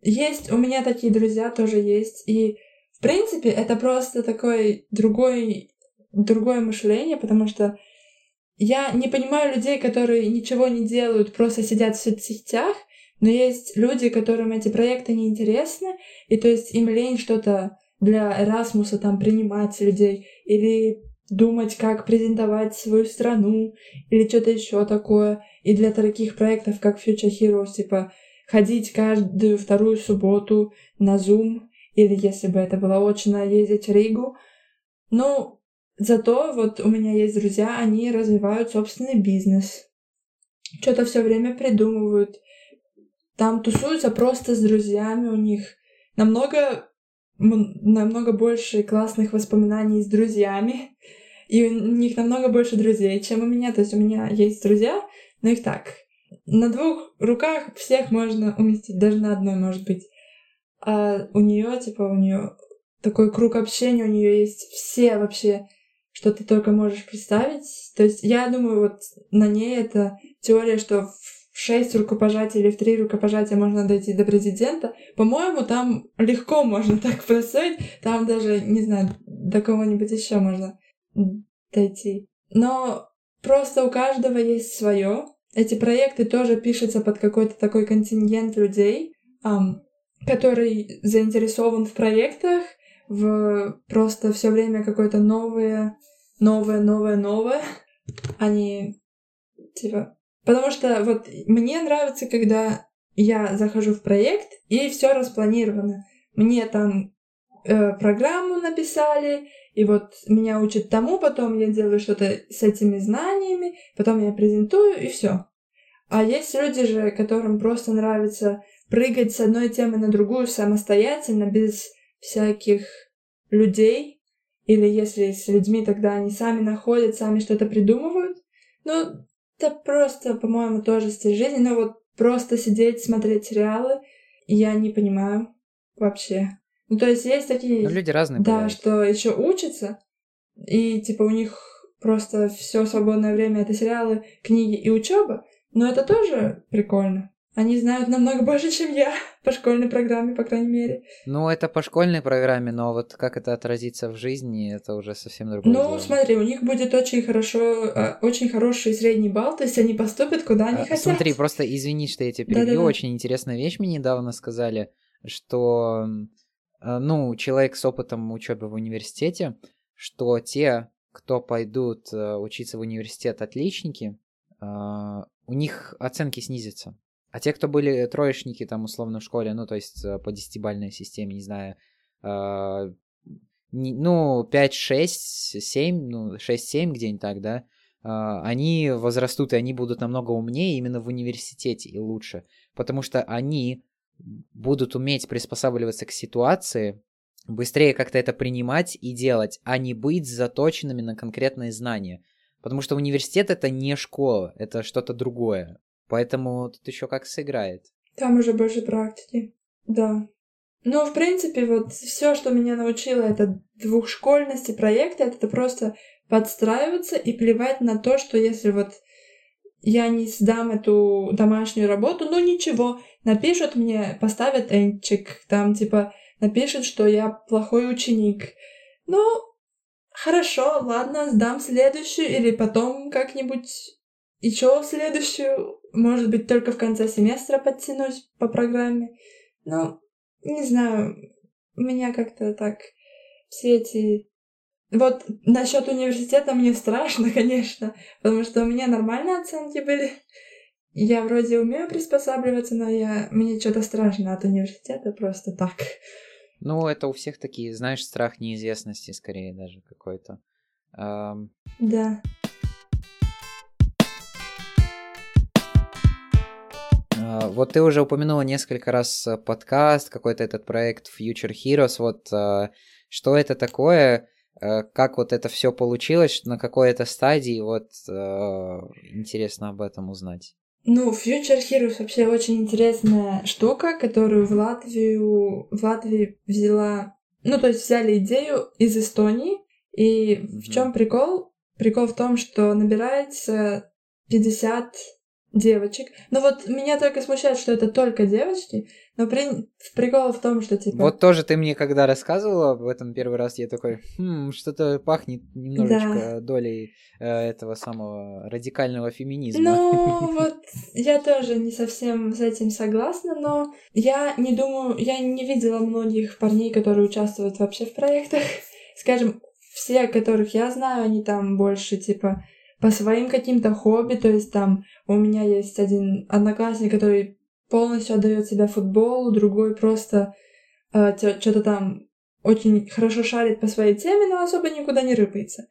есть, у меня такие друзья тоже есть, и в принципе это просто такой другой, другое мышление, потому что я не понимаю людей, которые ничего не делают, просто сидят в соцсетях, но есть люди, которым эти проекты не интересны, и то есть им лень что-то для Эрасмуса там принимать людей, или думать, как презентовать свою страну, или что-то еще такое. И для таких проектов, как Future Heroes, типа ходить каждую вторую субботу на Zoom, или если бы это было очно, ездить в Ригу. Ну, зато вот у меня есть друзья, они развивают собственный бизнес. Что-то все время придумывают, там тусуются просто с друзьями, у них намного, намного больше классных воспоминаний с друзьями, и у них намного больше друзей, чем у меня. То есть у меня есть друзья, но их так. На двух руках всех можно уместить, даже на одной, может быть. А у нее, типа, у нее такой круг общения, у нее есть все вообще, что ты только можешь представить. То есть я думаю, вот на ней это теория, что в шесть рукопожатий или в три рукопожатия можно дойти до президента. По-моему, там легко можно так просыть. Там даже, не знаю, до кого-нибудь еще можно дойти. Но просто у каждого есть свое. Эти проекты тоже пишутся под какой-то такой контингент людей, um, который заинтересован в проектах, в просто все время какое-то новое, новое, новое, новое. Они типа Потому что вот мне нравится, когда я захожу в проект, и все распланировано. Мне там э, программу написали, и вот меня учат тому, потом я делаю что-то с этими знаниями, потом я презентую, и все. А есть люди же, которым просто нравится прыгать с одной темы на другую самостоятельно, без всяких людей. Или если с людьми, тогда они сами находят, сами что-то придумывают. Ну, это просто, по-моему, тоже стиль жизни. Но вот просто сидеть, смотреть сериалы, я не понимаю вообще. Ну, то есть есть такие... Но люди разные Да, бывают. что еще учатся, и типа у них просто все свободное время это сериалы, книги и учеба. Но это тоже прикольно. Они знают намного больше, чем я по школьной программе, по крайней мере. Ну, это по школьной программе, но вот как это отразится в жизни, это уже совсем другое Ну, дело. смотри, у них будет очень хорошо, э, очень хороший средний балл, то есть они поступят куда они А, хотят. Смотри, просто извини, что я тебя перебью. Да-да-да. Очень интересная вещь мне недавно сказали, что, э, ну, человек с опытом учебы в университете, что те, кто пойдут э, учиться в университет отличники, э, у них оценки снизятся. А те, кто были троечники там условно в школе, ну, то есть э, по десятибальной системе, не знаю, э, ну, 5, 6, 7, ну, 6-7 где-нибудь так, да, а, они возрастут, и они будут намного умнее именно в университете и лучше. Потому что они будут уметь приспосабливаться к ситуации, быстрее как-то это принимать и делать, а не быть заточенными на конкретные знания. Потому что университет это не школа, это что-то другое. Поэтому тут еще как сыграет. Там уже больше практики. Да. Ну, в принципе, вот все, что меня научило, это двухшкольности проекта, это просто подстраиваться и плевать на то, что если вот я не сдам эту домашнюю работу, ну ничего, напишут мне, поставят энчик, там типа напишут, что я плохой ученик. Ну, хорошо, ладно, сдам следующую или потом как-нибудь еще следующую, может быть, только в конце семестра подтянусь по программе. Но, не знаю, у меня как-то так все эти... Вот насчет университета мне страшно, конечно, потому что у меня нормальные оценки были. Я вроде умею приспосабливаться, но я... мне что-то страшно от университета просто так. Ну, это у всех такие, знаешь, страх неизвестности скорее даже какой-то. Um... Да. Вот ты уже упомянула несколько раз э, подкаст, какой-то этот проект Future Heroes. Вот а, что это такое? Э, как вот это все получилось? На какой это стадии? Вот а, интересно об этом узнать. Ну, Future Heroes вообще очень интересная штука, которую в Латвию, в Латвии взяла, ну, то есть взяли идею из Эстонии. И mm-hmm. в чем прикол? Прикол в том, что набирается 50 девочек. Но вот меня только смущает, что это только девочки, но при... прикол в том, что типа... Вот тоже ты мне когда рассказывала об этом первый раз, я такой, хм, что-то пахнет немножечко да. долей э, этого самого радикального феминизма. Ну, вот я тоже не совсем с этим согласна, но я не думаю, я не видела многих парней, которые участвуют вообще в проектах. Скажем, все, которых я знаю, они там больше типа по своим каким-то хобби, то есть там у меня есть один одноклассник, который полностью отдает себя футболу, другой просто э, что-то там очень хорошо шарит по своей теме, но особо никуда не рыпается.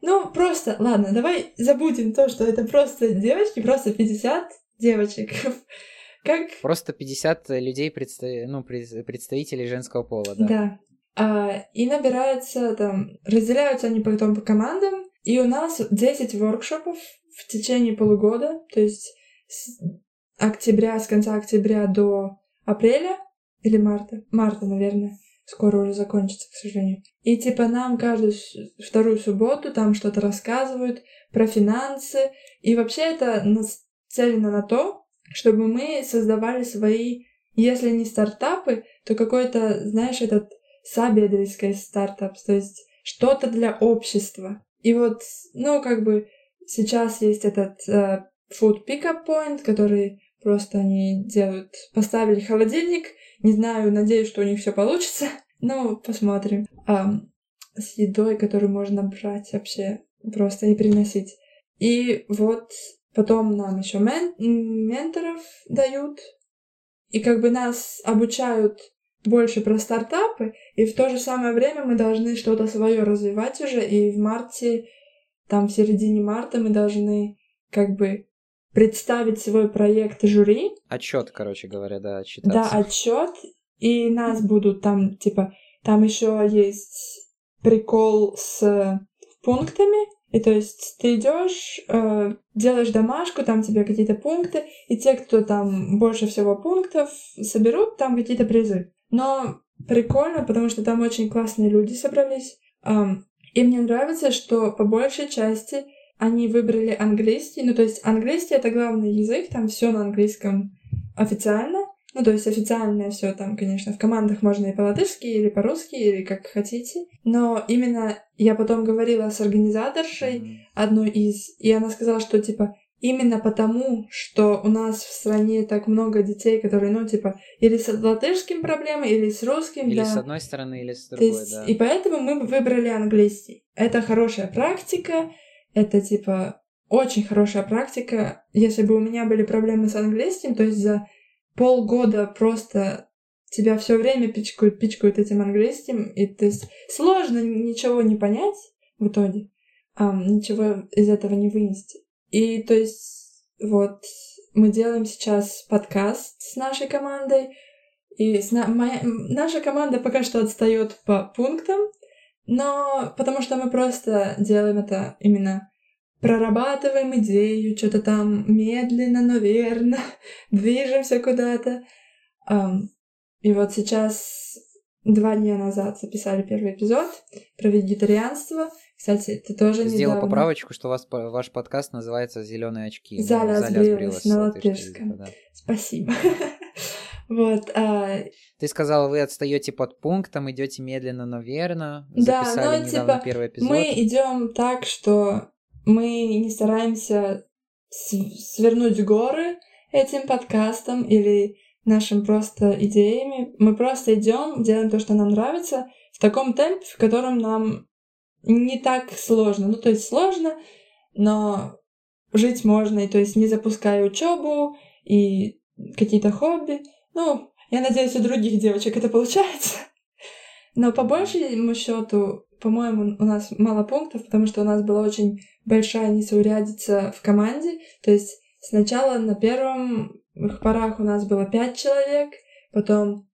Ну, просто, ладно, давай забудем то, что это просто девочки, просто 50 девочек. Как... Просто 50 людей, представ... ну, представителей женского пола, да. Да. А, и набираются там, разделяются они потом по командам, и у нас 10 воркшопов в течение полугода, то есть с октября, с конца октября до апреля или марта, марта, наверное, скоро уже закончится, к сожалению. И типа нам каждую вторую субботу там что-то рассказывают про финансы, и вообще это нацелено на то, чтобы мы создавали свои, если не стартапы, то какой-то, знаешь, этот сабедрийский стартап, то есть что-то для общества. И вот, ну, как бы сейчас есть этот uh, food pickup point, который просто они делают, поставили холодильник, не знаю, надеюсь, что у них все получится, но посмотрим. Um, с едой, которую можно брать вообще просто и приносить. И вот потом нам еще мен менторов дают, и как бы нас обучают больше про стартапы, и в то же самое время мы должны что-то свое развивать уже, и в марте, там в середине марта мы должны как бы представить свой проект жюри. Отчет, короче говоря, да, отчитаться. Да, отчет, и нас будут там, типа, там еще есть прикол с пунктами, и то есть ты идешь, э, делаешь домашку, там тебе какие-то пункты, и те, кто там больше всего пунктов соберут, там какие-то призы. Но прикольно, потому что там очень классные люди собрались. И мне нравится, что по большей части они выбрали английский. Ну, то есть английский — это главный язык, там все на английском официально. Ну, то есть официальное все там, конечно, в командах можно и по-латышски, или по-русски, или как хотите. Но именно я потом говорила с организаторшей одной из, и она сказала, что, типа, именно потому, что у нас в стране так много детей, которые, ну, типа, или с латышским проблемой, или с русским, или да. с одной стороны, или с другой, есть, да. И поэтому мы выбрали английский. Это хорошая практика, это, типа, очень хорошая практика. Если бы у меня были проблемы с английским, то есть за полгода просто тебя все время пичкают, пичкают этим английским, и то есть сложно ничего не понять в итоге, а, ничего из этого не вынести. И то есть вот мы делаем сейчас подкаст с нашей командой, и на... моя... наша команда пока что отстает по пунктам, но потому что мы просто делаем это именно прорабатываем идею, что-то там медленно, но верно, движемся куда-то. Um, и вот сейчас два дня назад записали первый эпизод про вегетарианство, Кстати, ты тоже Сделал недавно... поправочку, что вас ваш подкаст называется «Зеленые очки». Ну, Заля «Заля сбрилась на латышском. да. Спасибо. Вот, а, Ты сказала, вы отстаете под пунктом, идете медленно, но верно. Да, Записали ну, типа, первый эпизод. мы идем так, что мы не стараемся свернуть горы этим подкастом или нашим просто идеями. Мы просто идем, делаем то, что нам нравится, в таком темпе, в котором нам не так сложно. Ну, то есть сложно, но жить можно, и то есть не запуская учебу и какие-то хобби. Ну, я надеюсь, у других девочек это получается. Но по большему счету, по-моему, у нас мало пунктов, потому что у нас была очень большая несоурядица в команде. То есть сначала на первом порах у нас было пять человек, потом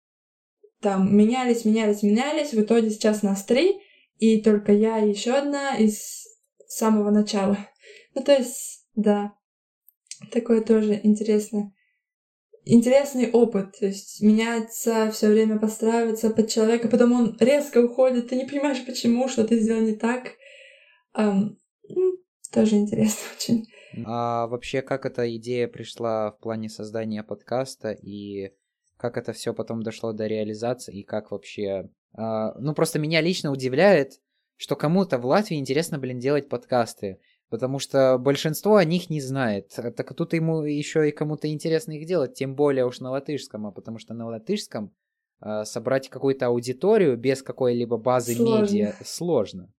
там менялись, менялись, менялись. В итоге сейчас нас три, и только я и еще одна из самого начала. Ну, то есть, да, такое тоже интересно. Интересный опыт, то есть меняется все время подстраиваться под человека, потом он резко уходит, ты не понимаешь, почему, что ты сделал не так. М, тоже интересно очень. А вообще, как эта идея пришла в плане создания подкаста и как это все потом дошло до реализации и как вообще... а, ну, просто меня лично удивляет, что кому-то в Латвии интересно, блин, делать подкасты. Потому что большинство о них не знает. Так тут ему еще и кому-то интересно их делать, тем более уж на латышском, а потому что на латышском а, собрать какую-то аудиторию без какой-либо базы Сложно. медиа сложно.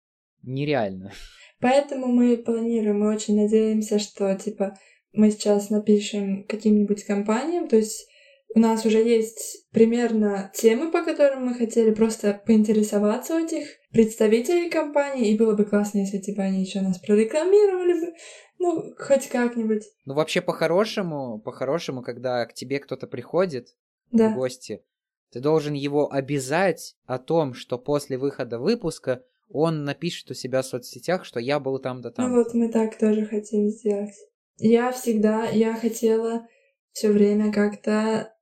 Нереально. Поэтому мы планируем, мы очень надеемся, что, типа, мы сейчас напишем каким-нибудь компаниям, то есть у нас уже есть примерно темы, по которым мы хотели просто поинтересоваться у этих представителей компании, и было бы классно, если, типа, они еще нас прорекламировали бы, ну, хоть как-нибудь. Ну, вообще, по-хорошему, по-хорошему, когда к тебе кто-то приходит в Да, гости, ты должен его обязать о том, что после выхода выпуска он напишет у себя в соцсетях, что я был там-то ну там. вот мы так тоже хотим сделать. Я всегда, я хотела все время как-то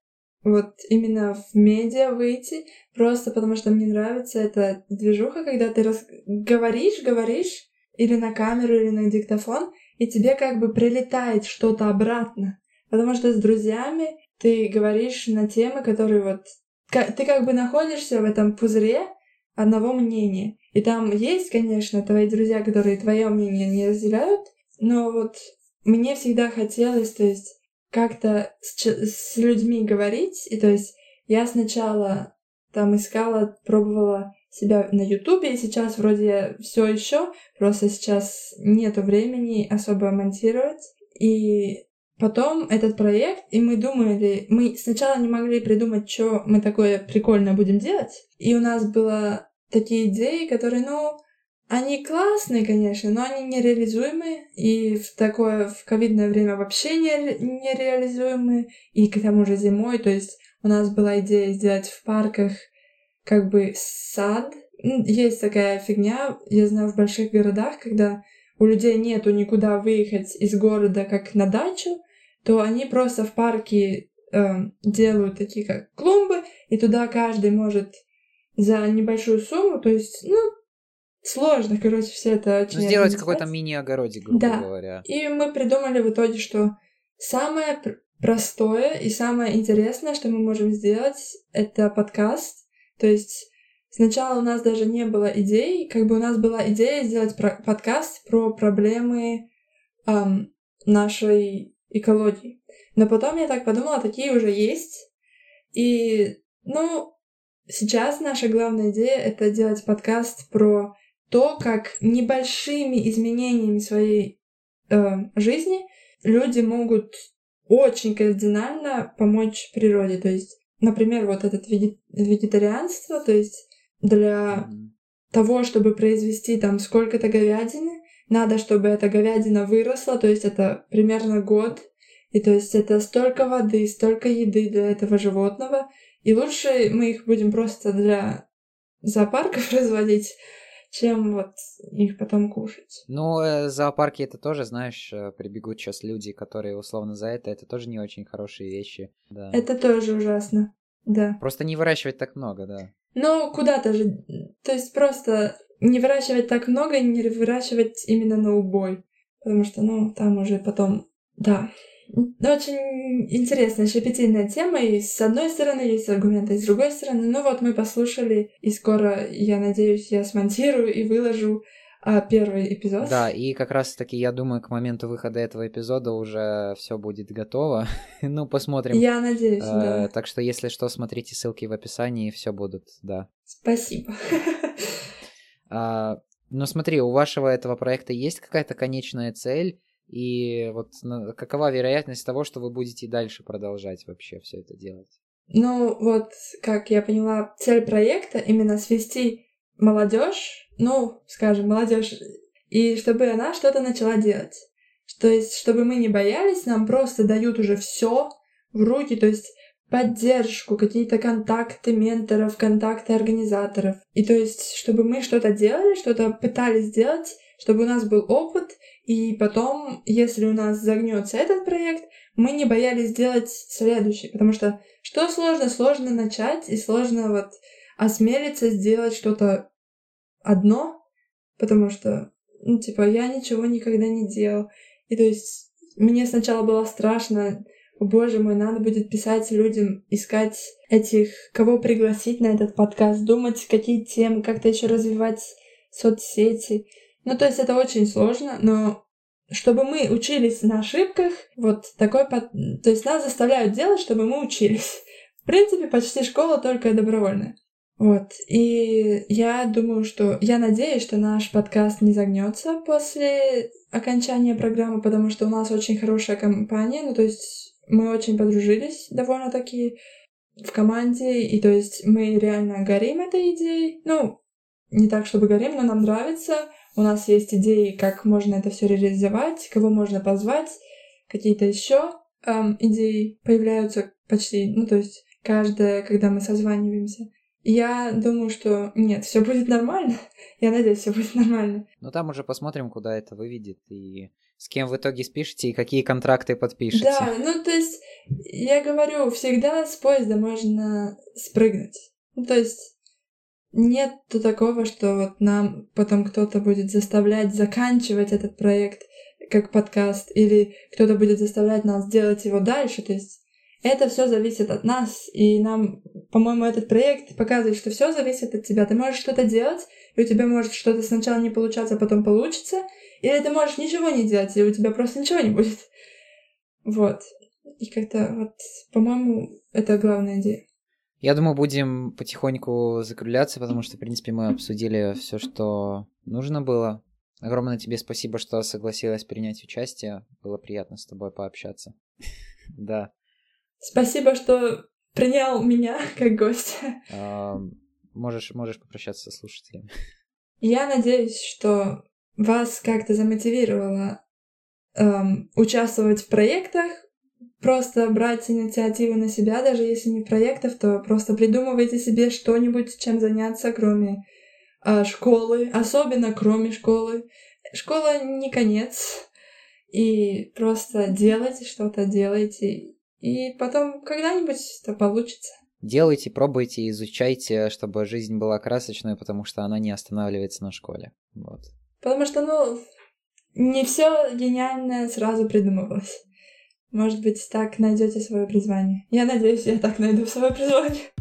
вот именно в медиа выйти, просто потому что мне нравится эта движуха, когда ты рас... говоришь, говоришь, или на камеру, или на диктофон, и тебе как бы прилетает что-то обратно. Потому что с друзьями ты говоришь на темы, которые вот... Ты как бы находишься в этом пузыре одного мнения. И там есть, конечно, твои друзья, которые твое мнение не разделяют, но вот мне всегда хотелось, то есть, как-то с, с людьми говорить. И то есть я сначала там искала, пробовала себя на Ютубе, и сейчас вроде все еще, просто сейчас нету времени особо монтировать. И потом этот проект, и мы думали, мы сначала не могли придумать, что мы такое прикольное будем делать. И у нас было такие идеи, которые, ну, они классные, конечно, но они нереализуемые, и в такое, в ковидное время вообще не, нереализуемые, и к тому же зимой, то есть у нас была идея сделать в парках как бы сад. Есть такая фигня, я знаю, в больших городах, когда у людей нету никуда выехать из города как на дачу, то они просто в парке э, делают такие как клумбы, и туда каждый может за небольшую сумму, то есть, ну, сложно, короче, все это очень Ну, сделать какой-то мини-огородик, грубо Да. говоря. И мы придумали в итоге, что самое пр- простое и самое интересное, что мы можем сделать, это подкаст. То есть сначала у нас даже не было идей, как бы у нас была идея сделать про- подкаст про проблемы ам, нашей экологии. Но потом я так подумала, такие уже есть. И, ну, сейчас наша главная идея — это делать подкаст про то, как небольшими изменениями своей э, жизни люди могут очень кардинально помочь природе. То есть, например, вот веге- вегетарианство, то есть для того, чтобы произвести там сколько-то говядины, надо, чтобы эта говядина выросла, то есть это примерно год, и то есть это столько воды, столько еды для этого животного, и лучше мы их будем просто для зоопарков разводить, чем вот их потом кушать. Ну, э, зоопарки это тоже, знаешь, э, прибегут сейчас люди, которые условно за это, это тоже не очень хорошие вещи. Да. Это тоже ужасно, да. Просто не выращивать так много, да. Но куда-то же, то есть просто не выращивать так много и не выращивать именно на убой. Потому что, ну, там уже потом, да. Ну, очень интересная, щепетильная тема, и с одной стороны есть аргументы, и с другой стороны, ну вот мы послушали, и скоро, я надеюсь, я смонтирую и выложу а, первый эпизод. Да, и как раз таки, я думаю, к моменту выхода этого эпизода уже все будет готово. ну, посмотрим. Я надеюсь, э, да. Так что, если что, смотрите ссылки в описании, все будут, да. Спасибо. а, но смотри, у вашего этого проекта есть какая-то конечная цель, и вот какова вероятность того, что вы будете дальше продолжать вообще все это делать? Ну, вот, как я поняла, цель проекта именно свести молодежь, ну, скажем, молодежь, и чтобы она что-то начала делать. То есть, чтобы мы не боялись, нам просто дают уже все в руки, то есть поддержку, какие-то контакты менторов, контакты организаторов. И то есть, чтобы мы что-то делали, что-то пытались сделать, чтобы у нас был опыт, и потом, если у нас загнется этот проект, мы не боялись сделать следующий, потому что что сложно, сложно начать, и сложно вот осмелиться сделать что-то одно, потому что, ну, типа, я ничего никогда не делал. И то есть мне сначала было страшно, о боже мой, надо будет писать людям, искать этих, кого пригласить на этот подкаст, думать, какие темы, как-то еще развивать соцсети. Ну, то есть это очень сложно, но чтобы мы учились на ошибках, вот такой... Под... То есть нас заставляют делать, чтобы мы учились. В принципе, почти школа только добровольная. Вот. И я думаю, что... Я надеюсь, что наш подкаст не загнется после окончания программы, потому что у нас очень хорошая компания, ну, то есть мы очень подружились довольно-таки в команде, и то есть мы реально горим этой идеей. Ну, не так, чтобы горим, но нам нравится. У нас есть идеи, как можно это все реализовать, кого можно позвать, какие-то еще эм, идеи появляются почти, ну, то есть каждая, когда мы созваниваемся. Я думаю, что нет, все будет нормально. Я надеюсь, все будет нормально. Ну там уже посмотрим, куда это выведет и с кем в итоге спишете и какие контракты подпишете. Да, ну то есть я говорю, всегда с поезда можно спрыгнуть. Ну то есть нет такого, что вот нам потом кто-то будет заставлять заканчивать этот проект как подкаст, или кто-то будет заставлять нас делать его дальше. То есть это все зависит от нас, и нам, по-моему, этот проект показывает, что все зависит от тебя. Ты можешь что-то делать, и у тебя может что-то сначала не получаться, а потом получится, или ты можешь ничего не делать, и у тебя просто ничего не будет. Вот. И как-то вот, по-моему, это главная идея. Я думаю, будем потихоньку закругляться, потому что, в принципе, мы обсудили все, что нужно было. Огромное тебе спасибо, что согласилась принять участие. Было приятно с тобой пообщаться. Да. Спасибо, что принял меня как гостя. Можешь, можешь попрощаться со слушателями. Я надеюсь, что вас как-то замотивировало эм, участвовать в проектах, просто брать инициативу на себя, даже если не проектов, то просто придумывайте себе что-нибудь, чем заняться, кроме э, школы, особенно кроме школы. Школа не конец, и просто делайте что-то, делайте, и потом когда-нибудь это получится. Делайте, пробуйте, изучайте, чтобы жизнь была красочной, потому что она не останавливается на школе. Вот. Потому что, ну, не все гениальное сразу придумывалось. Может быть, так найдете свое призвание. Я надеюсь, я так найду свое призвание.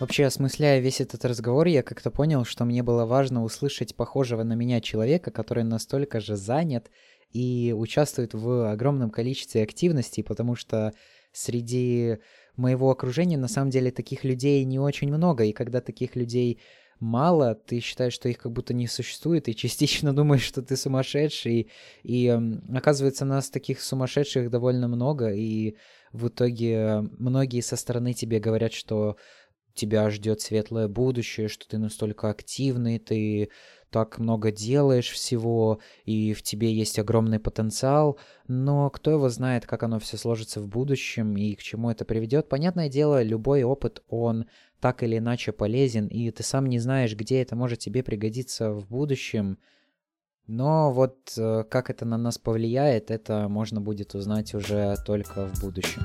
Вообще, осмысляя весь этот разговор, я как-то понял, что мне было важно услышать похожего на меня человека, который настолько же занят и участвует в огромном количестве активностей, потому что среди моего окружения на самом деле таких людей не очень много, и когда таких людей мало, ты считаешь, что их как будто не существует, и частично думаешь, что ты сумасшедший, и оказывается, нас таких сумасшедших довольно много, и в итоге многие со стороны тебе говорят, что тебя ждет светлое будущее, что ты настолько активный, ты так много делаешь всего, и в тебе есть огромный потенциал, но кто его знает, как оно все сложится в будущем и к чему это приведет. Понятное дело, любой опыт, он так или иначе полезен, и ты сам не знаешь, где это может тебе пригодиться в будущем. Но вот э, как это на нас повлияет, это можно будет узнать уже только в будущем.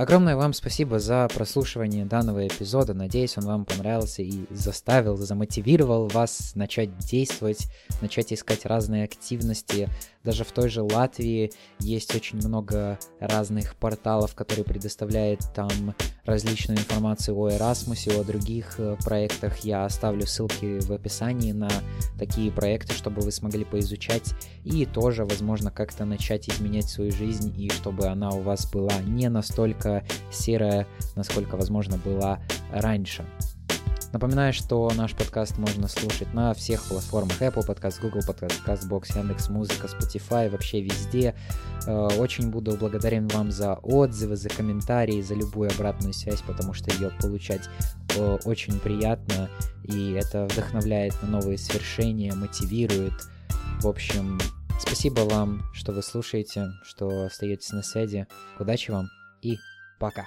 Огромное вам спасибо за прослушивание данного эпизода. Надеюсь, он вам понравился и заставил, замотивировал вас начать действовать, начать искать разные активности. Даже в той же Латвии есть очень много разных порталов, которые предоставляют там различную информацию о Erasmus, о других э, проектах. Я оставлю ссылки в описании на такие проекты, чтобы вы смогли поизучать и тоже, возможно, как-то начать изменять свою жизнь и чтобы она у вас была не настолько серая, насколько, возможно, была раньше. Напоминаю, что наш подкаст можно слушать на всех платформах Apple Podcast, Google Podcast, CastBox, Яндекс Музыка, Spotify, вообще везде. Э, очень буду благодарен вам за отзывы, за комментарии, за любую обратную связь, потому что ее получать э, очень приятно, и это вдохновляет на новые свершения, мотивирует. В общем, спасибо вам, что вы слушаете, что остаетесь на связи. Удачи вам и пока.